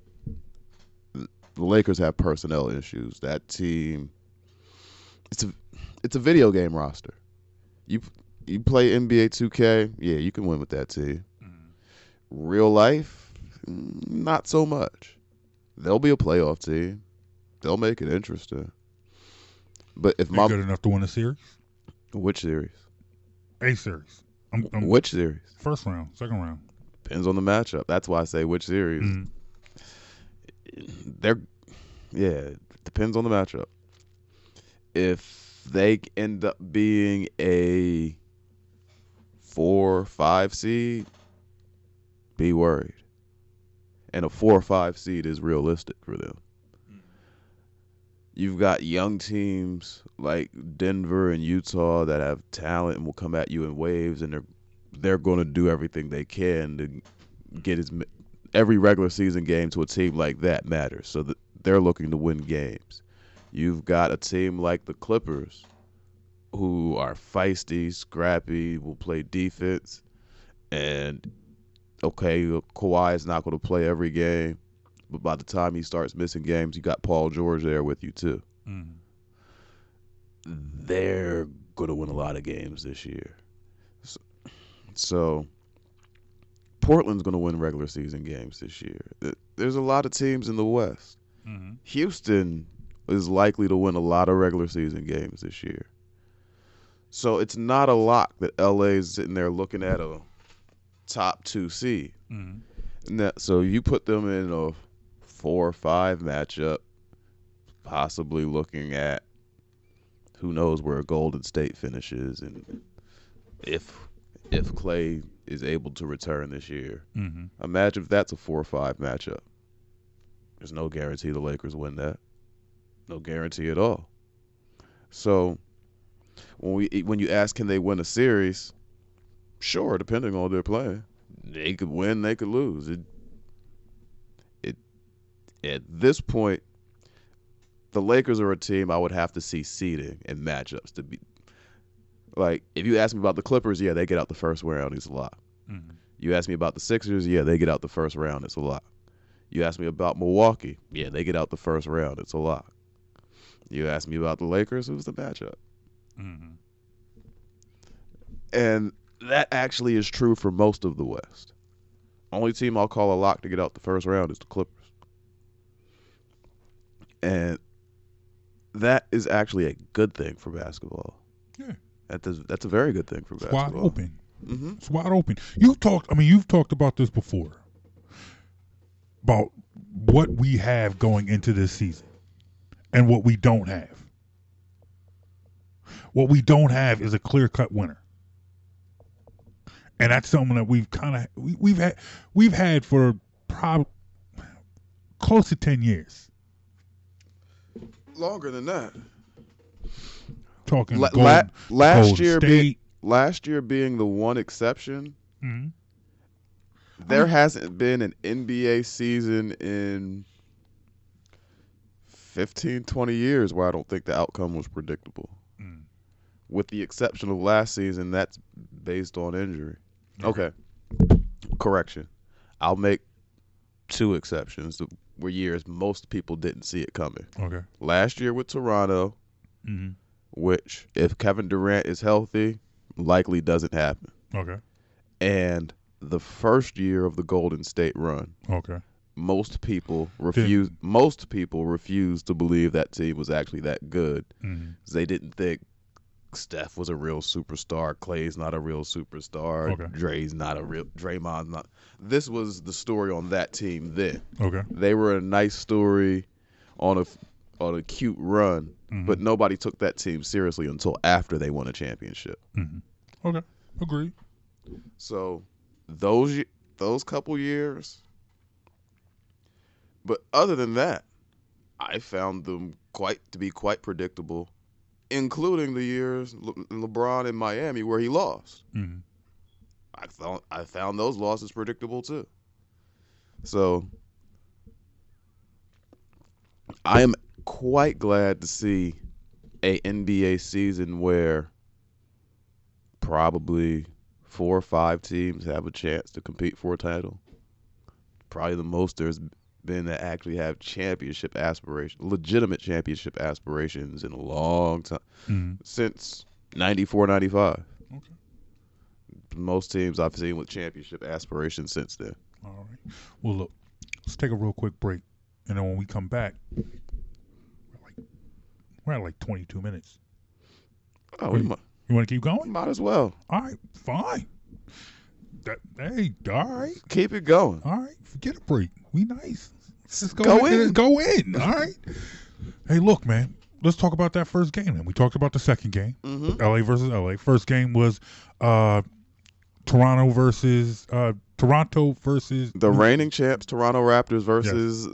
the Lakers have personnel issues. That team it's a it's a video game roster. You you play NBA 2K, yeah, you can win with that team. Mm-hmm. Real life, not so much. They'll be a playoff team. They'll make it interesting. But if They're my good enough to win a series, which series? A series. I'm, I'm, which series? First round, second round. Depends on the matchup. That's why I say which series. Mm-hmm. They're yeah, depends on the matchup. If they end up being a four, five seed, be worried. And a four or five seed is realistic for them. You've got young teams like Denver and Utah that have talent and will come at you in waves, and they're they're going to do everything they can to get as every regular season game to a team like that matters. So they're looking to win games. You've got a team like the Clippers who are feisty, scrappy, will play defense, and okay, Kawhi is not going to play every game, but by the time he starts missing games, you got Paul George there with you too. Mm. They're going to win a lot of games this year. So, so Portland's going to win regular season games this year. There's a lot of teams in the West. Mm-hmm. Houston is likely to win a lot of regular season games this year. So it's not a lock that LA is sitting there looking at a top two seed. Mm-hmm. That, so you put them in a four or five matchup, possibly looking at who knows where Golden State finishes and if if Klay is able to return this year. Mm-hmm. Imagine if that's a four or five matchup. There's no guarantee the Lakers win that. No guarantee at all. So when we when you ask can they win a series, sure, depending on their play, they could win, they could lose. It it at this point, the Lakers are a team I would have to see seeding and matchups to be like if you ask me about the Clippers, yeah, they get out the first round, it's a lot. Mm-hmm. You ask me about the Sixers, yeah, they get out the first round, it's a lot. You ask me about Milwaukee, yeah, they get out the first round, it's a lot. You ask me about the Lakers, who's the matchup? Mm-hmm. And that actually is true for most of the West. Only team I'll call a lock to get out the first round is the Clippers. And that is actually a good thing for basketball. Yeah. That is, that's a very good thing for It's basketball. wide open. hmm It's wide open. You've talked. I mean, you've talked about this before. About what we have going into this season, and what we don't have. What we don't have is a clear cut winner, and that's something that we've kind of we, we've had we've had for probably close to ten years. Longer than that. Talking La- la- last year, be- State. last year being the one exception, Mhm. there hasn't been an NBA season in 15, 20 years where I don't think the outcome was predictable. Mm. With the exception of last season, that's based on injury. Okay. Correction. I'll make two exceptions. Were years most people didn't see it coming. Okay. Last year with Toronto, hmm which if Kevin Durant is healthy, likely doesn't happen. Okay. And the first year of the Golden State run, Okay. most people refuse most people refused to believe that team was actually that good. hmm They didn't think Steph was a real superstar, Klay's not a real superstar, Okay. Dre's not a real Draymond's not. This was the story on that team then. Okay. They were a nice story on a on a cute run, Mhm. but nobody took that team seriously until after they won a championship. hmm Okay. Agreed. So those those couple years, but other than that, I found them quite to be quite predictable, including the years Le- LeBron in Miami where he lost. hmm I thought I found those losses predictable too. So I am quite glad to see a NBA season where probably four or five teams have a chance to compete for a title. Probably the most there's been that actually have championship aspirations, legitimate championship aspirations in a long time hmm since 94 95 Okay. most teams i've seen with championship aspirations since then All right. Well, look, let's take a real quick break, and then when we come back, we're at like 22 minutes. oh we You want to keep going? might as well All right, fine. That, hey, all right, keep it going all right. Forget a break. We nice. Let's just go, Go in. in. Go in. All right. hey, look, man. Let's talk about that first game. Then we talked about the second game, mm-hmm. LA versus LA. First game was uh, Toronto versus uh, Toronto Toronto versus The reigning champs, Toronto Raptors versus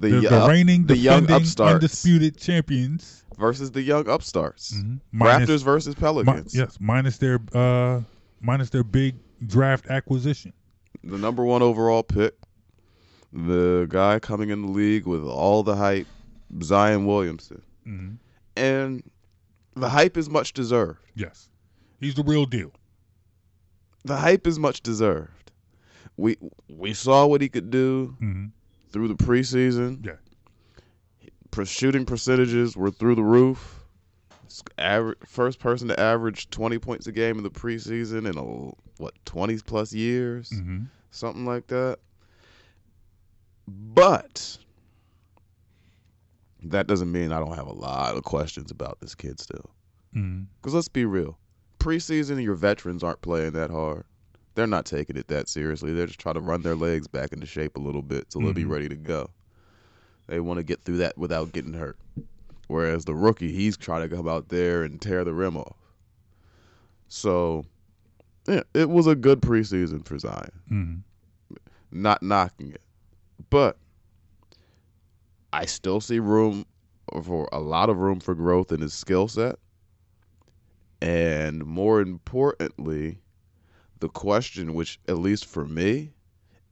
the the, the uh, reigning the young upstarts undisputed champions. versus the young upstarts. Mhm. Minus- Raptors versus Mi- Pelicans. yes, minus their uh, minus their big draft acquisition. The number one overall pick, the guy coming in the league with all the hype, Zion Williamson, Mhm. and the hype is much deserved. Yes, he's the real deal. The hype is much deserved. We we saw what he could do hmm through the preseason. Yeah. Per shooting percentages were through the roof. First person to average 20 points a game in the preseason in a what 20 plus years, hmm something like that. But that doesn't mean I don't have a lot of questions about this kid still. Because let's be real, preseason your veterans aren't playing that hard. They're not taking it that seriously. They're just trying to run their legs back into shape a little bit so they'll be Mhm. ready to go. They want to get through that without getting hurt. Whereas the rookie, he's trying to come out there and tear the rim off. So, yeah, it was a good preseason for Zion. hmm Not knocking it, but I still see room for a lot of room for growth in his skill set. And more importantly, the question, which at least for me,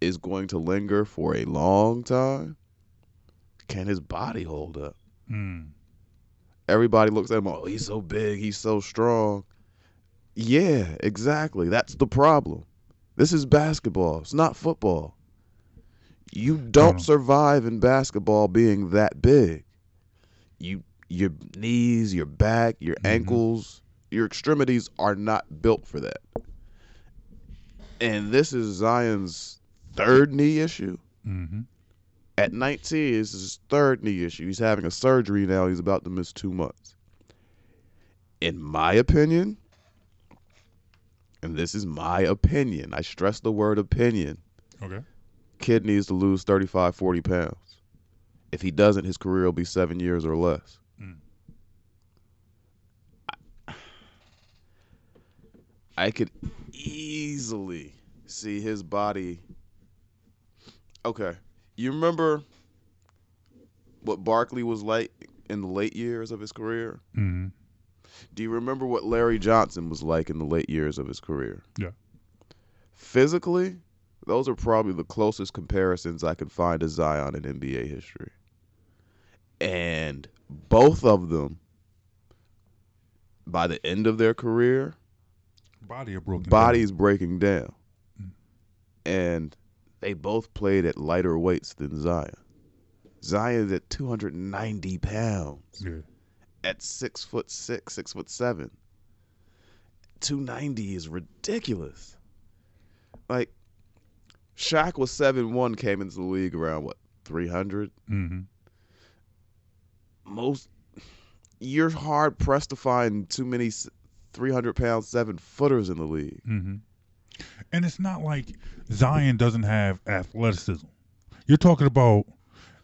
is going to linger for a long time can his body hold up? Mm. Everybody looks at him, oh, he's so big, he's so strong. Yeah, exactly. That's the problem. This is basketball, it's not football. You don't Mhm. survive in basketball being that big. You your knees, your back, your ankles, your extremities are not built for that. And this is Zion's third knee issue. hmm At 19, this is his third knee issue. He's having a surgery now. He's about to miss two months. In my opinion, and this is my opinion, I stress the word opinion, Okay. kid needs to lose 35, 40 pounds. If he doesn't, his career will be seven years or less. Mm. I could easily see his body. Okay. You remember what Barkley was like in the late years of his career? hmm Do you remember what Larry Johnson was like in the late years of his career? Yeah. Physically, those are probably the closest comparisons I can find to Zion in NBA history. And both of them, by the end of their career, Body are broken. down. breaking down. Mm. And they both played at lighter weights than Zion. Zion's at 290 pounds Yeah. at six foot six, six foot seven. 290 is ridiculous. Like, Shaq was seven one, came into the league around what 300. hmm Most you're hard pressed to find too many 300 pound seven footers in the league. hmm And it's not like Zion doesn't have athleticism. You're talking about.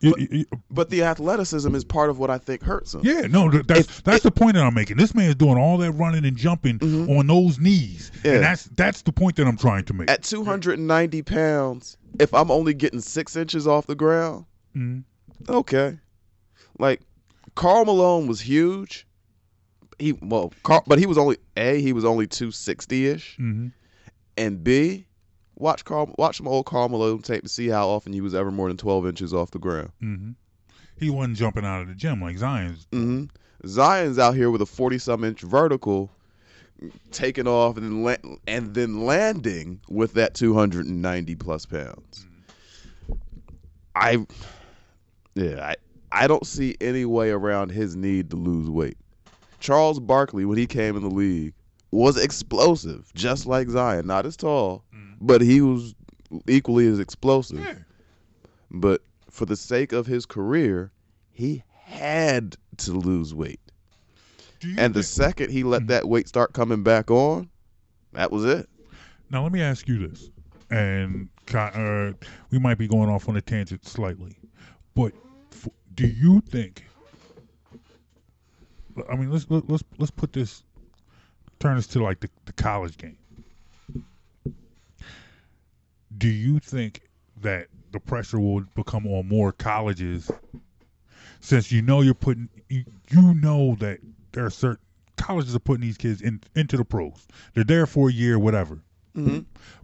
you- you- But the athleticism is part of what I think hurts him. yeah, no, that's If- that's the point that I'm making. This man is doing all that running and jumping on those knees, Mm-hmm. Yeah. and that's that's the point that I'm trying to make. At 290 pounds, if I'm only getting six inches off the ground, Mhm. okay. Like Karl Malone was huge. He well, Karl, but he was only a he was only 260 ish, Mhm. and b watch Karl watch some old Karl Malone tape to see how often he was ever more than 12 inches off the ground. hmm He wasn't jumping out of the gym like Zion's. hmm Zion's out here with a 40 some inch vertical, taking off and then la- and then landing with that 290 plus pounds. I, yeah, I, I don't see any way around his need to lose weight. Charles Barkley, when he came in the league, was explosive, just like Zion. Not as tall, but he was equally as explosive. Yeah. But for the sake of his career, he had to lose weight. And the second he let that weight start coming back on, that was it. Now let me ask you this, and uh, we might be going off on a tangent slightly, but f- do you think? I mean, let's let, let's let's put this, turn this to like the, the college game. do you think that the pressure will become on more colleges since you know you're putting you, you know that there are certain colleges are putting these kids in, into the pros. They're there for a year, whatever. Mm-hmm.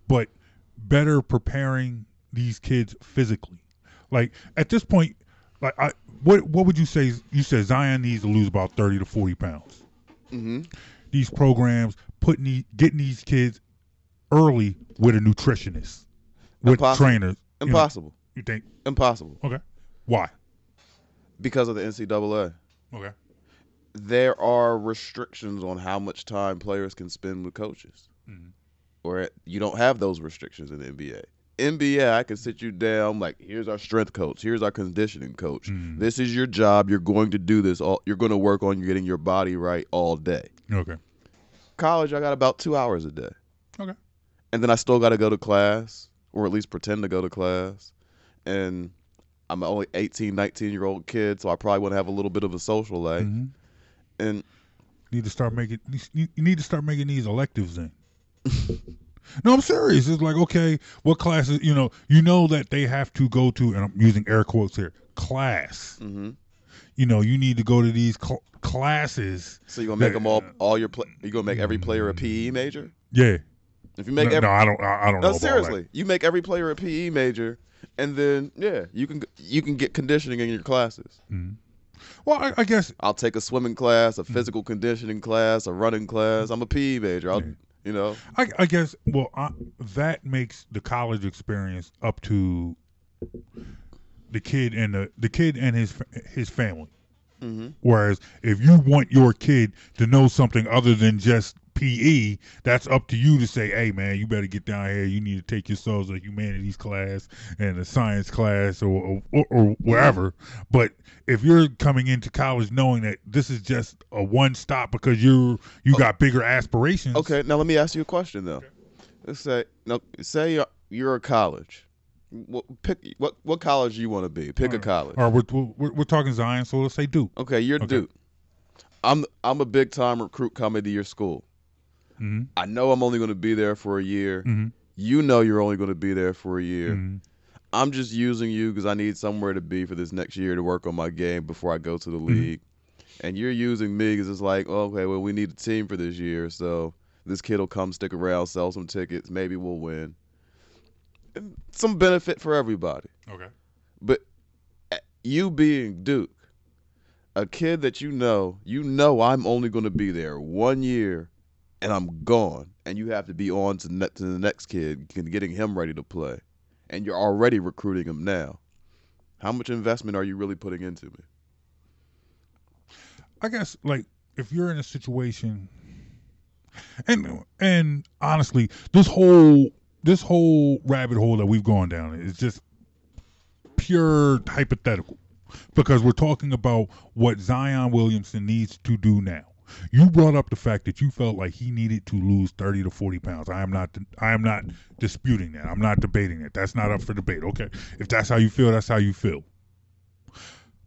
But better preparing these kids physically. Like at this point, like I what what would you say? You said Zion needs to lose about thirty to forty pounds. Mm-hmm. These programs putting these, getting these kids early with a nutritionist, with Impossible. trainers. you know, Impossible. You think Impossible. okay? Why? Because of the NCAA. Okay. There are restrictions on how much time players can spend with coaches. Mhm. Or you don't have those restrictions in the NBA. NBA, I can sit you down like, here's our strength coach, here's our conditioning coach. Mhm. This is your job. You're going to do this all. You're going to work on getting your body right all day. Okay. College, I got about two hours a day. Okay. and then I still got to go to class, or at least pretend to go to class. And I'm only 18, 19 year old kid, so I probably want to have a little bit of a social life. Mhm. And Need to start making. You you need to start making these electives in. <laughs> no, I'm serious. It's like okay, what classes? You know, you know that they have to go to, and I'm using air quotes here, class. mhm. You know, you need to go to these cl- classes. so you're gonna make them all, all your, pla you gonna make every player a PE major? Yeah. If you make no, every, no, I don't. I, don't know. no, seriously, that. you make every player a PE major, and then yeah, you can you can get conditioning in your classes. Well, I, I guess I'll take a swimming class, a physical conditioning class, a running class. I'm a PE major. I'll, you know, I, I guess well I, that makes the college experience up to the kid and the the kid and his his family. Mm-hmm. Whereas if you want your kid to know something other than just PE, that's up to you to say, "Hey, man, you better get down here. You need to take yourselves a humanities class and a science class, or or, or wherever." But if you're coming into college knowing that this is just a one stop because you you got bigger aspirations, Okay, now let me ask you a question though. Let's say no, say you're, you're a college. What, pick what what college you want to be? Pick a college. Or we're, we're, we're talking Zion, so let's say Duke. Okay, you're Okay. Duke. I'm I'm a big time recruit coming to your school. Mhm. I know I'm only going to be there for a year. Mhm. You know you're only going to be there for a year. Mhm. I'm just using you because I need somewhere to be for this next year to work on my game before I go to the Mm-hmm. league. And you're using me because it's like, okay, well, we need a team for this year, so this kid will come stick around, sell some tickets, maybe we'll win. And some benefit for everybody. Okay. But uh, you being Duke, a kid that you know, you know I'm only going to be there one year and I'm gone. And you have to be on to, ne- to the next kid, getting him ready to play. And you're already recruiting him now. How much investment are you really putting into me? I guess like if you're in a situation, and and honestly, this whole this whole rabbit hole that we've gone down is just pure hypothetical because we're talking about what Zion Williamson needs to do now. You brought up the fact that you felt like he needed to lose 30 to 40 pounds. I am not I am not disputing that. I'm not debating that. That's not up for debate. Okay. If that's how you feel, that's how you feel.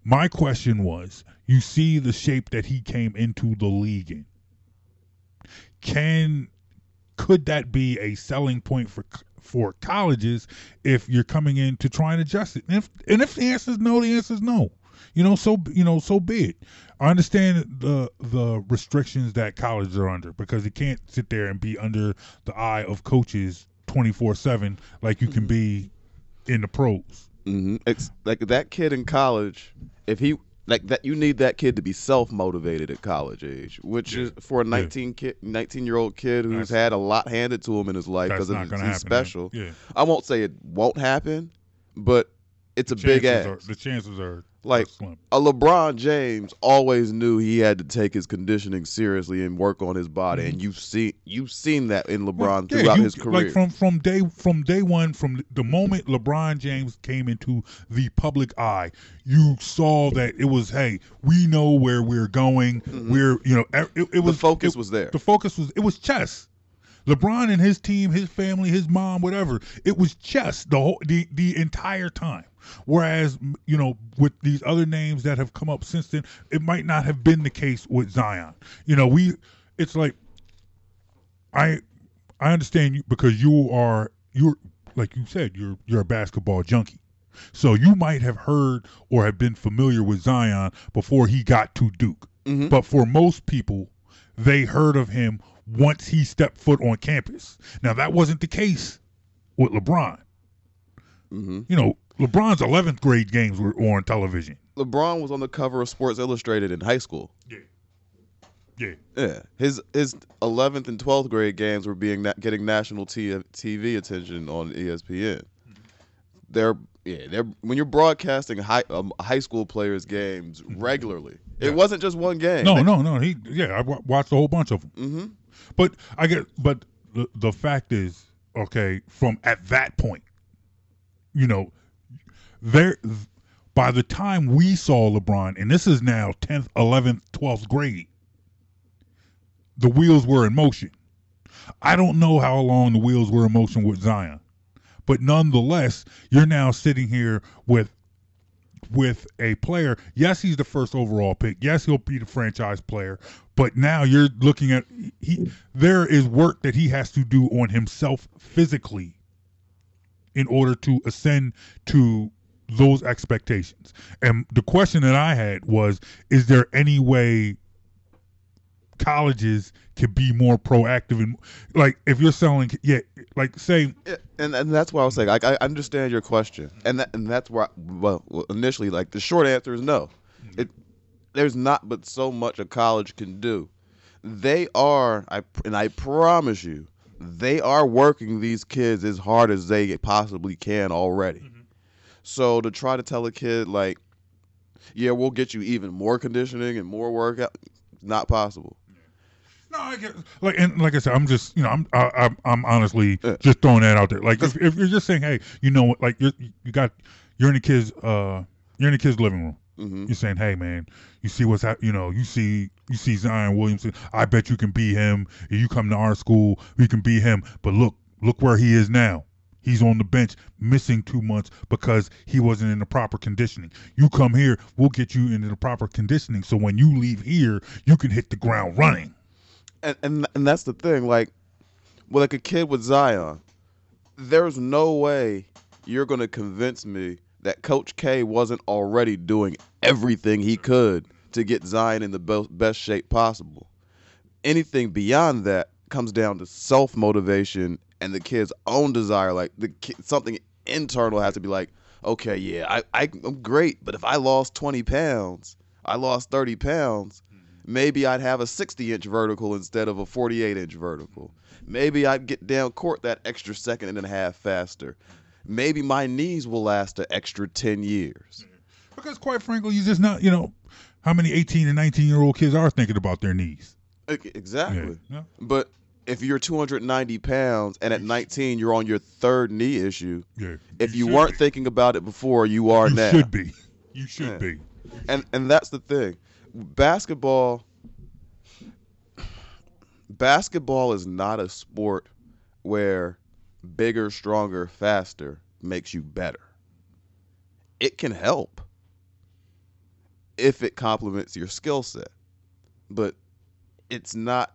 My question was, you see the shape that he came into the league in. Can could that be a selling point for for colleges if you're coming in to try and adjust it? And if and if the answer is no, the answer is no. You know, so you know, so be it. I understand the the restrictions that colleges are under because you can't sit there and be under the eye of coaches twenty four seven like you can be in the pros. Mm-hmm. It's like that kid in college, if he like that, you need that kid to be self motivated at college age, which is for a 19 kid, 19 year old kid who's That's- had a lot handed to him in his life because he's happen, special. man. Yeah. I won't say it won't happen, but it's a big ass. are- the chances are like a LeBron James always knew he had to take his conditioning seriously and work on his body, and you've seen you've seen that in LeBron Mm-hmm. Well, yeah, throughout you- his career. Like from from day from day one, from the moment LeBron James came into the public eye, you saw that it was, hey, we know where we're going. We're you know, it, it was Mm-hmm. focus it- was there. The focus was it was chess. LeBron and his team, his family, his mom, whatever. It was chess the whole the, the entire time. Whereas you know, with these other names that have come up since then, it might not have been the case with Zion. You know, we it's like I I understand you because you are you're like you said, you're you're a basketball junkie. So you might have heard or have been familiar with Zion before he got to Duke. Mhm. But for most people, they heard of him once he stepped foot on campus. Now that wasn't the case with LeBron. hmm You know, LeBron's 11th grade games were on television. LeBron was on the cover of Sports Illustrated in high school. Yeah. Yeah. Yeah, his his 11th and 12th grade games were being na- getting national T- TV attention on ESPN. They're yeah, they're when you're broadcasting high um, high school players' games regularly. It wasn't just one game. No, no, no. He yeah, I watched a whole bunch of them. Mm-hmm. But I get, but the the fact is, okay, from at that point, you know, there by the time we saw LeBron, and this is now tenth, eleventh, twelfth grade, the wheels were in motion. I don't know how long the wheels were in motion with Zion, but nonetheless, you're now sitting here with with a player. Yes, he's the first overall pick. Yes, he'll be the franchise player. But now you're looking at he. There is work that he has to do on himself physically in order to ascend to those expectations. And the question that I had was: Is there any way colleges can be more proactive and like if you're selling, yeah, like say and and that's why I was saying like I, understand your question, and that and that's why well initially like the short answer is no. It there's not but so much a college can do. They are I and I promise you they are working these kids as hard as they possibly can already. So to try to tell a kid like, yeah, we'll get you even more conditioning and more workout, not possible. No, I get like and like I said, I'm just you know I'm I, I'm I'm honestly Yeah. just throwing that out there. Like if, if you're just saying, hey, you know what, like you're you got you're in the kids uh you're in the kids living room. hmm You're saying, hey man, you see what's happening. you know you see you see Zion Williamson. I bet you can beat him. If you come to our school, we can beat him. But look look where he is now. He's on the bench, missing two months because he wasn't in the proper conditioning. You come here, we'll get you into the proper conditioning. So when you leave here, you can hit the ground running. and and and that's the thing. Like, with like a kid with Zion, there's no way you're gonna convince me that Coach K wasn't already doing everything he could to get Zion in the be- best shape possible. Anything beyond that comes down to self motivation and the kid's own desire. Like the kid, something internal has to be like, okay, yeah, I, I I'm great, but if I lost 20 pounds, I lost 30 pounds mm-hmm. maybe I'd have a 60 inch vertical instead of a 48 inch vertical. Maybe I'd get down court that extra second and a half faster. Maybe my knees will last an extra 10 years. Mm-hmm. Because quite frankly, you just not, you know, how many 18 and 19 year old kids are thinking about their knees? Exactly. Yeah. But if you're 290 pounds and at 19 you're on your third knee issue, Yeah. if you, should weren't be. thinking about it before, you are you now. You should be. You should Yeah. be. and and that's the thing basketball basketball is not a sport where bigger stronger faster makes you better it can help if it complements your skill set but it's not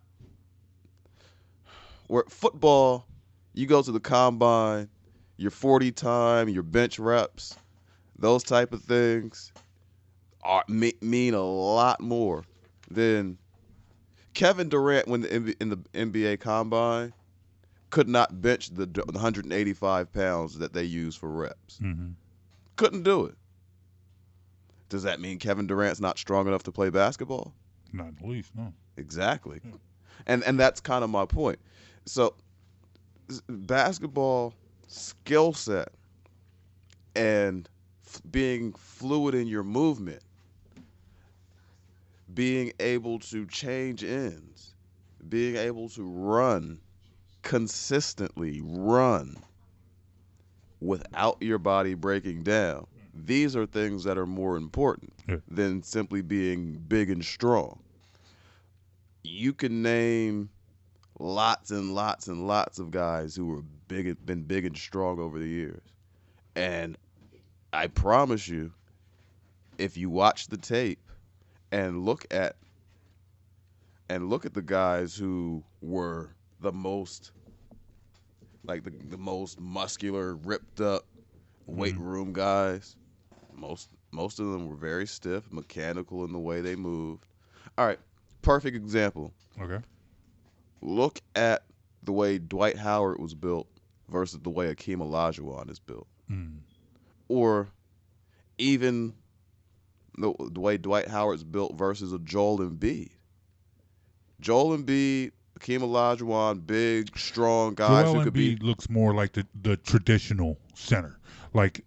where football you go to the combine your 40 time your bench reps those type of things are mean a lot more than Kevin Durant when the in the NBA combine could not bench the, the 185 pounds that they use for reps. hmm Couldn't do it. Does that mean Kevin Durant's not strong enough to play basketball? Not in the least, no. Exactly. And and that's kind of my point. So basketball skill set and f- being fluid in your movement, being able to change ends, being able to run consistently, run without your body breaking down. These are things that are more important Yeah. than simply being big and strong you can name lots and lots and lots of guys who were big been big and strong over the years. And I promise you, if you watch the tape and look at and look at the guys who were the most like the, the most muscular, ripped up weight mm-hmm. room guys. Most most of them were very stiff, mechanical in the way they moved. All right, perfect example. Okay. Look at the way Dwight Howard was built versus the way Akeem Olajuwon is built, or even the, the way Dwight Howard's built versus a Joel Embiid. Joel Embiid, Akeem Olajuwon, big, strong guys Joel who could Embiid be. looks more like the, the traditional center. Like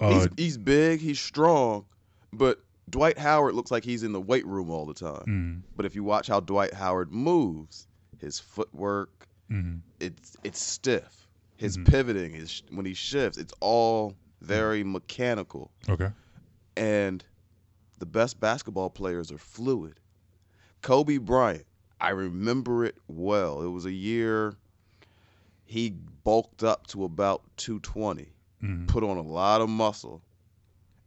uh, He's, he's big, he's strong, but Dwight Howard looks like he's in the weight room all the time. mm, But if you watch how Dwight Howard moves, his footwork, mm, it's it's stiff. His Mhm. pivoting, his when he shifts, it's all very mechanical. okay. And the best basketball players are fluid. Kobe Bryant, I remember it well. It was a year he bulked up to about 220, Mm, put on a lot of muscle,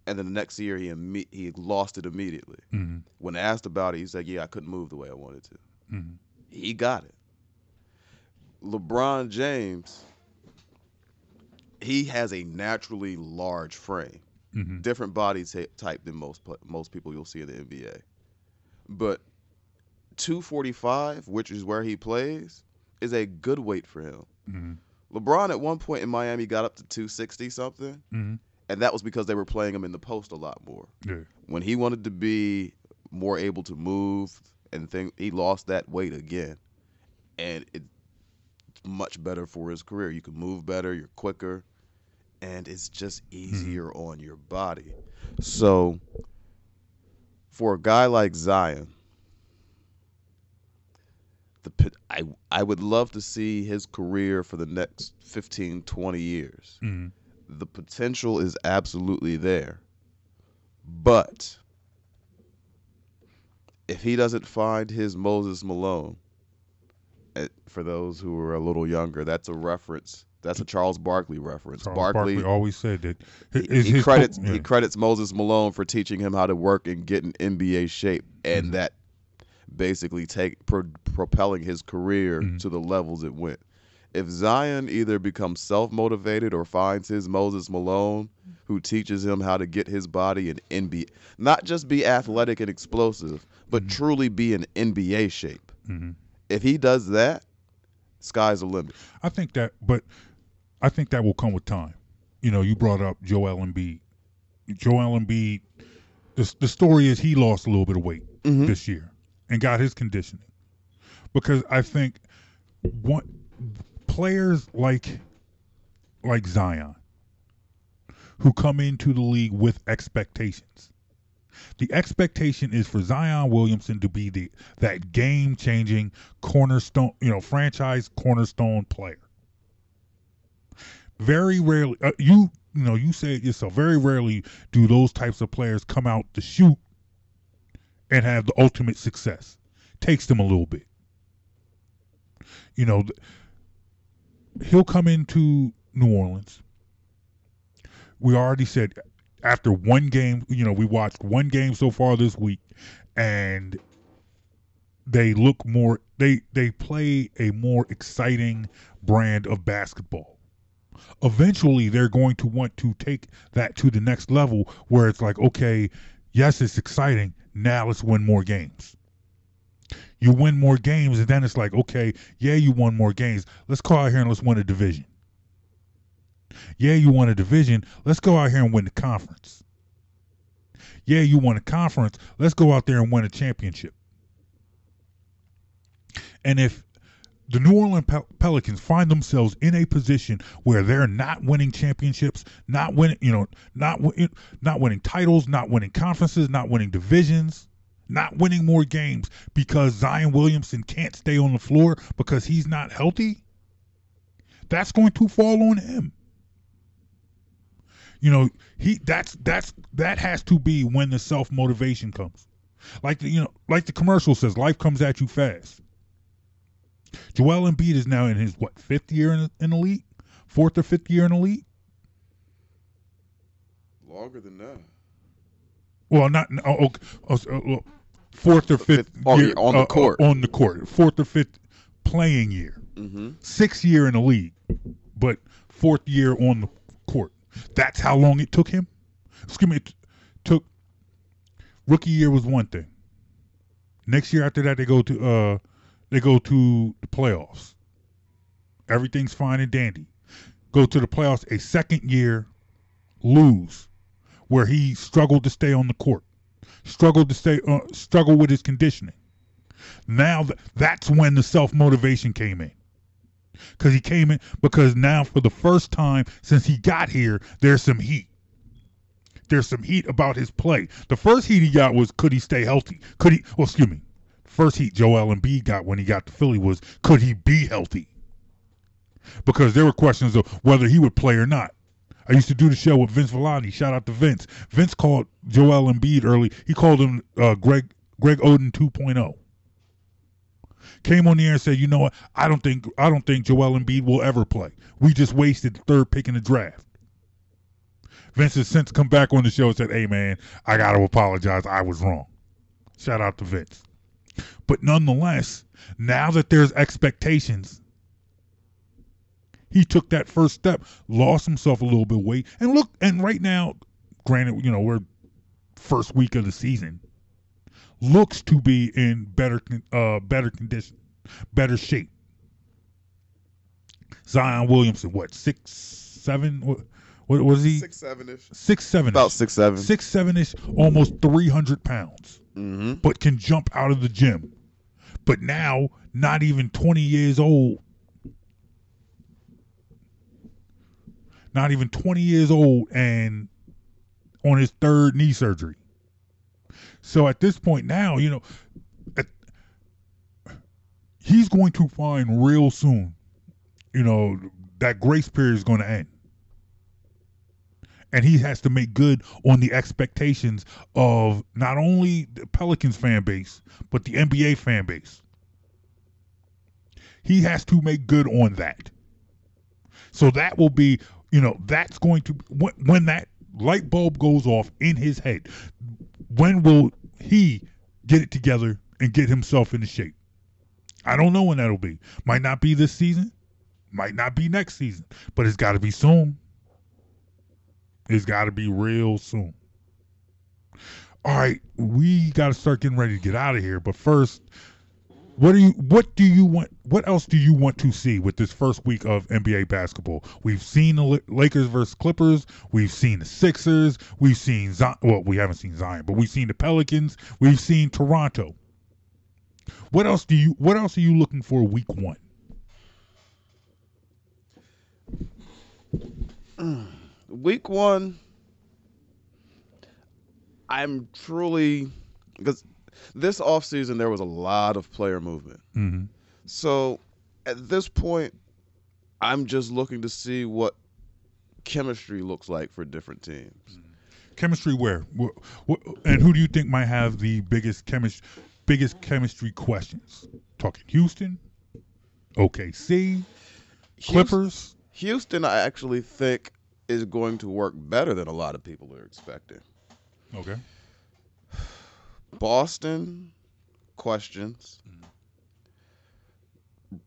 and then the next year he imme- he lost it immediately. mm, When asked about it, he said, "Yeah, I couldn't move the way I wanted to." mm, He got it. LeBron James, he has a naturally large frame, mm, different body ta- type than most most people you'll see in the NBA. But 245, which is where he plays, is a good weight for him. mm, LeBron at one point in Miami got up to 260 something, mm, and that was because they were playing him in the post a lot more. yeah. When he wanted to be more able to move and think he lost that weight again, and it's much better for his career. You can move better, you're quicker, and it's just easier on your body. So, for a guy like Zion, the pit- I I would love to see his career for the next 15, 20 years. Mm, The potential is absolutely there. But if he doesn't find his Moses Malone, eh, for those who are a little younger, that's a reference. That's a Charles Barkley reference. Charles Barkley, Barkley always said that. he, his- he credits yeah. he credits Moses Malone for teaching him how to work and get in NBA shape, and Mhm. that basically take pro, propelling his career Mhm. to the levels it went. If Zion either becomes self motivated or finds his Moses Malone, who teaches him how to get his body in NBA, not just be athletic and explosive, but truly be in NBA shape. Mhm. If he does that, sky's the limit. I think that, but I think that will come with time. You know, you brought up Joel Embiid. Joel Embiid. The the story is he lost a little bit of weight Mhm. this year and got his conditioning because I think what players like like Zion who come into the league with expectations. The expectation is for Zion Williamson to be the that game changing cornerstone, you know, franchise cornerstone player. Very rarely, uh, you you know, you say it yourself. Very rarely do those types of players come out to shoot and have the ultimate success. Takes them a little bit. You know, he'll come into New Orleans. We already said after one game, you know, we watched one game so far this week, and they look more they they play a more exciting brand of basketball. Eventually they're going to want to take that to the next level where it's like, okay, yes, it's exciting. Now let's win more games. You win more games, and then it's like, okay, yeah, you won more games. Let's go out here and let's win a division. Yeah, you won a division. Let's go out here and win the conference. Yeah, you won a conference. Let's go out there and win a championship. And if the New Orleans Pel- Pelicans find themselves in a position where they're not winning championships, not winning, you know, not win- not winning titles, not winning conferences, not winning divisions, not winning more games because Zion Williamson can't stay on the floor because he's not healthy, that's going to fall on him. You know, he that's that's that has to be when the self motivation comes. Like the, you know, like the commercial says, life comes at you fast. Joel Embiid is now in his what fifth year in, in the league, fourth or fifth year in the league. Longer than that. Well, not oh, okay, oh, uh, fourth or fifth, Fifth- on- year on the uh, court. on the court, fourth or fifth playing year, Mm-hmm. sixth year in the league. but fourth year on the court. That's how long it took him. Excuse me, it took rookie year was one thing. Next year after that, they go to uh, they go to the playoffs. Everything's fine and dandy. Go to the playoffs a second year, lose, where he struggled to stay on the court, struggled to stay, uh, struggle with his conditioning. Now th- that's when the self motivation came in. Because he came in because now for the first time since he got here, there's some heat. There's some heat about his play. The first heat he got was could he stay healthy? Could he? Well, excuse me. First heat Joel Embiid got when he got to Philly was could he be healthy? Because there were questions of whether he would play or not. I used to do the show with Vince Villani. Shout out to Vince. Vince called Joel Embiid early. He called him uh, Greg Greg Oden 2.0 came on the air and said, "You know what? I don't think I don't think Joel Embiid will ever play. We just wasted the third pick in the draft." Vince has since come back on the show and said, "Hey man, I got to apologize. I was wrong." Shout out to Vince. But nonetheless, now that there's expectations, he took that first step, lost himself a little bit of weight, and look. And right now, granted, you know we're first week of the season looks to be in better uh, better condition, better shape. Zion Williamson, what six seven? What, what was he? Six seven ish. Six seven. About six seven. Six seven ish, almost three hundred pounds, Mm-hmm. but can jump out of the gym. But now, not even twenty years old. Not even twenty years old, and on his third knee surgery. So at this point now, you know, at, he's going to find real soon, you know, that grace period is going to end. And he has to make good on the expectations of not only the Pelicans fan base, but the NBA fan base. He has to make good on that. So that will be, you know, that's going to, when, when that light bulb goes off in his head, when will he get it together and get himself into shape? I don't know when that'll be. Might not be this season, might not be next season, but it's got to be soon. It's got to be real soon. All right, we got to start getting ready to get out of here, but first, what do you what do you want what else do you want to see with this first week of NBA basketball? We've seen the Lakers versus Clippers, we've seen the Sixers, we've seen Zion, well, we haven't seen Zion, but we've seen the Pelicans, we've seen Toronto. What else do you what else are you looking for week 1? Mm. Week one, I'm truly because this offseason there was a lot of player movement. Mm-hmm. So at this point, I'm just looking to see what chemistry looks like for different teams. Chemistry where? Wh- wh- And who do you think might have the biggest chemistry biggest chemistry questions? Talking Houston, OKC, Clippers. Houston, I actually think is going to work better than a lot of people are expecting. Okay. Boston, questions.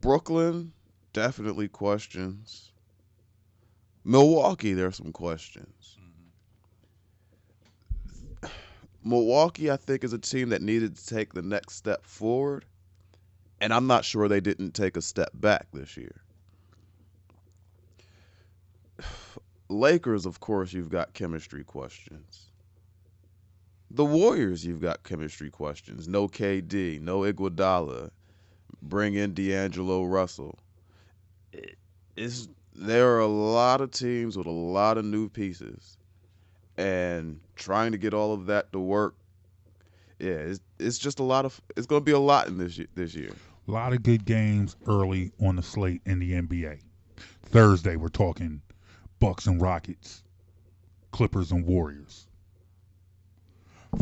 Brooklyn, definitely questions. Milwaukee, there are some questions. Milwaukee, I think, is a team that needed to take the next step forward, and I'm not sure they didn't take a step back this year. <sighs> Lakers, of course, you've got chemistry questions. The Warriors, you've got chemistry questions. No KD, no Iguodala. Bring in D'Angelo Russell. It- It's, there are a lot of teams with a lot of new pieces, and trying to get all of that to work. Yeah, it's, it's just a lot of. It's going to be a lot in this this year. A lot of good games early on the slate in the NBA. Thursday, we're talking Bucks and Rockets, Clippers and Warriors.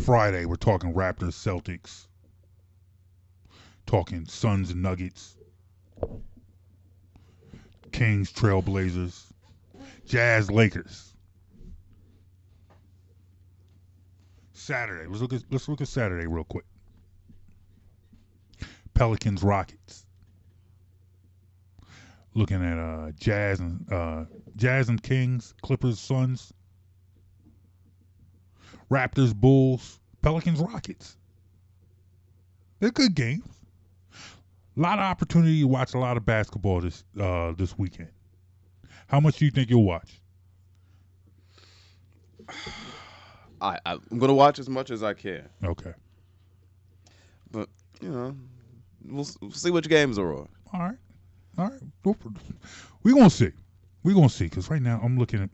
Friday, we're talking Raptors, Celtics, talking Suns Nuggets, Kings, Trailblazers, Jazz, Lakers. Saturday, let's look at let's look at Saturday real quick. Pelicans, Rockets. looking at uh, Jazz and uh, Jazz and Kings, Clippers, Suns, Raptors, Bulls, Pelicans, Rockets. They're good games. A lot of opportunity to watch a lot of basketball this uh, this weekend. How much do you think you'll watch? I, I'm gonna watch as much as I can, Okay. but you know, we'll, we'll see which games are on. All right. All right. We're going to see. We're going to see because right now I'm looking at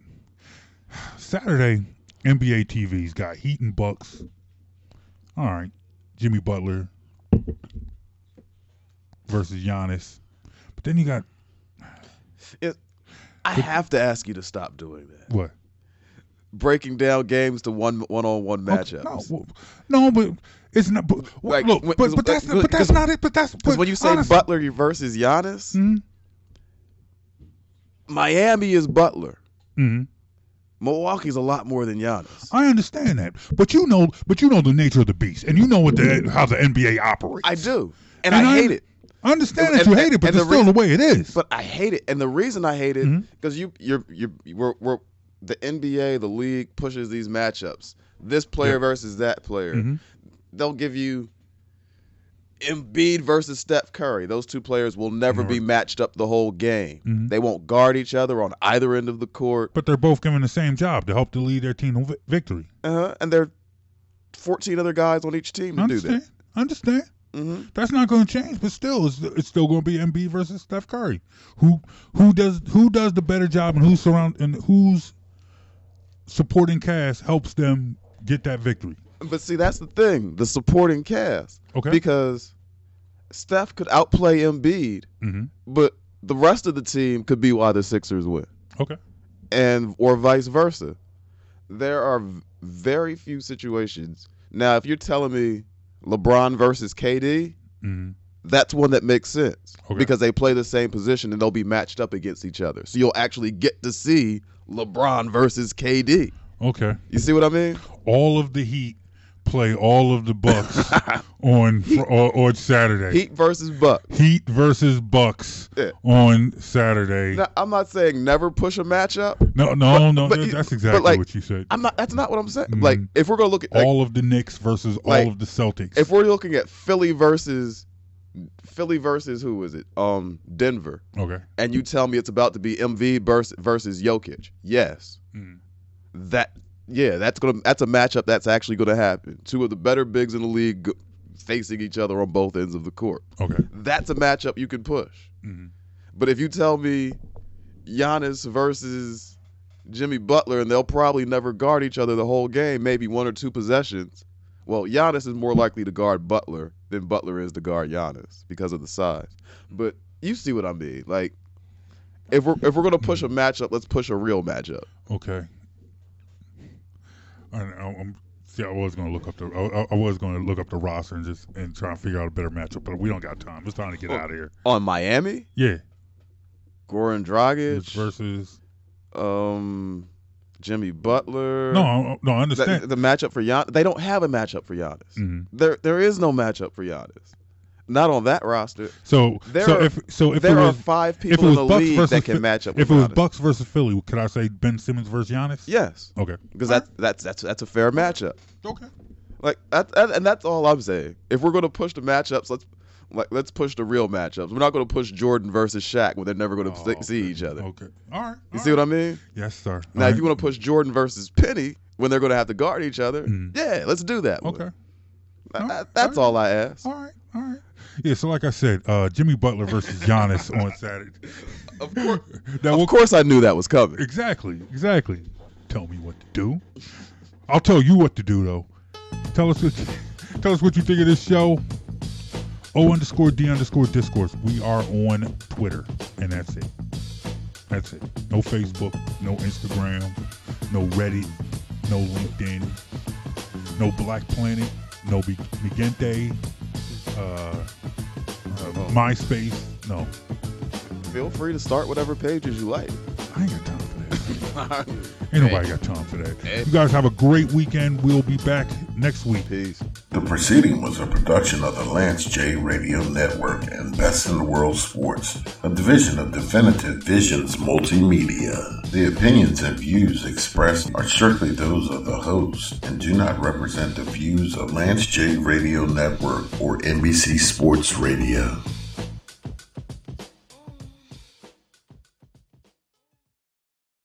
<sighs> Saturday NBA TV's got Heat and Bucks. All right. Jimmy Butler versus Giannis. But then you got It, I have to ask you to stop doing that. what? Breaking down games to one one on one matchups. No, no, but it's not. But, Like, look, when- but, but that's but that's not it. But that's Because but when you say honestly- Butler versus Giannis, Mhm. Miami is Butler. Mhm. Milwaukee's a lot more than Giannis. I understand that, but you know, but you know the nature of the beast, and you know what the how the NBA operates. I do, and, And I I- hate it. I understand that And- you hate it, but it's still the way it is. But I hate it, and the reason I hate it because you you're you're we're, we're the NBA, the league pushes these matchups. This player versus that player. Mhm. They'll give you Embiid versus Steph Curry. Those two players will never be matched up the whole game. Mhm. They won't guard each other on either end of the court. But they're both given the same job to help to lead their team to victory. Uh-huh. And there are 14 other guys on each team to do Understand? that. Understand? hmm That's not going to change, but still, it's, it's still going to be Embiid versus Steph Curry. Who who does who does the better job, and who's surround and whose supporting cast helps them get that victory? But see, that's the thing the supporting cast. Okay. Because Steph could outplay Embiid, Mm-hmm. but the rest of the team could be why the Sixers win, Okay. and or vice versa. There are very few situations. Now, if you're telling me LeBron versus KD, Mm-hmm. that's one that makes sense Okay. because they play the same position and they'll be matched up against each other. So you'll actually get to see LeBron versus KD. Okay. You see what I mean? All of the Heat play all of the Bucks <laughs> on fr- on, on Saturday. Heat versus Bucks. Heat versus Bucks Yeah. on Saturday. Now, I'm not saying never push a matchup. no, no, but- no. but you- that's exactly like, what you said. I'm not. That's not what I'm saying. Mhm. Like, if we're gonna look at like, all of the Knicks versus like, all of the Celtics. if we're looking at Philly versus Philly versus who is it? Um, Denver. okay. And you tell me it's about to be Embiid versus versus Jokic. Yes. Mhm. That yeah, that's gonna that's a matchup that's actually gonna happen. Two of the better bigs in the league facing each other on both ends of the court. Okay. That's a matchup you can push. Mhm. But if you tell me Giannis versus Jimmy Butler and they'll probably never guard each other the whole game, maybe one or two possessions. Well, Giannis is more likely to guard Butler than Butler is to guard Giannis because of the size. But you see what I mean? Like if we're if we're gonna push a matchup, let's push a real matchup. Okay. I, I'm, see, I was going to look up the I, I was going to look up the roster and just and try and figure out a better matchup, but we don't got time. It's time to get Oh. out of here. On Miami, Yeah. Goran Dragic Versus um Jimmy Butler. no, I- no, I the, understand. the matchup for Giannis. They don't have a matchup for Giannis. Mhm. There, there is no matchup for Giannis. Not on that roster. So, There so are- if so if there it are was, five if people in was the Bucks league that can match up If with it was. Bucks versus Philly, could I say Ben Simmons versus Giannis? Yes, Okay. because that's that's that's that's a fair matchup. Okay. Like that, that, and that's all I'm saying. If we're going to push the matchups, let's like let's push the real matchups. We're not going to push Jordan versus Shaq when they're never going to Oh, see okay. each other. Okay. All right. You see what I mean? Yes, sir. Now, All if you want to push Jordan versus Penny when they're going to have to guard each other, Mhm. yeah, let's do that. Okay. That- All that- right. that's all I ask. All right. All right. Yeah. So, like I said, uh, Jimmy Butler versus <laughs> Giannis on Saturday. Of course, <laughs> Now, of course, I knew that was coming. Exactly, exactly. Tell me what to do. I'll tell you what to do though. Tell us what tell us what you think of this show. O underscore D underscore discourse. We are on Twitter, and that's it. That's it. No Facebook, no Instagram, no Reddit, no LinkedIn, no Black Planet, no Migente, uh, uh, MySpace. No, Feel free to start whatever pages you like. I ain't got time. Ain't nobody got time for that. You guys have a great weekend. We'll be back next week. Peace. The proceeding was a production of the Lance J Radio Network and Best in the World Sports, a division of Definitive Visions Multimedia. The opinions and views expressed are strictly those of the host and do not represent the views of Lance J Radio Network or NBC Sports Radio.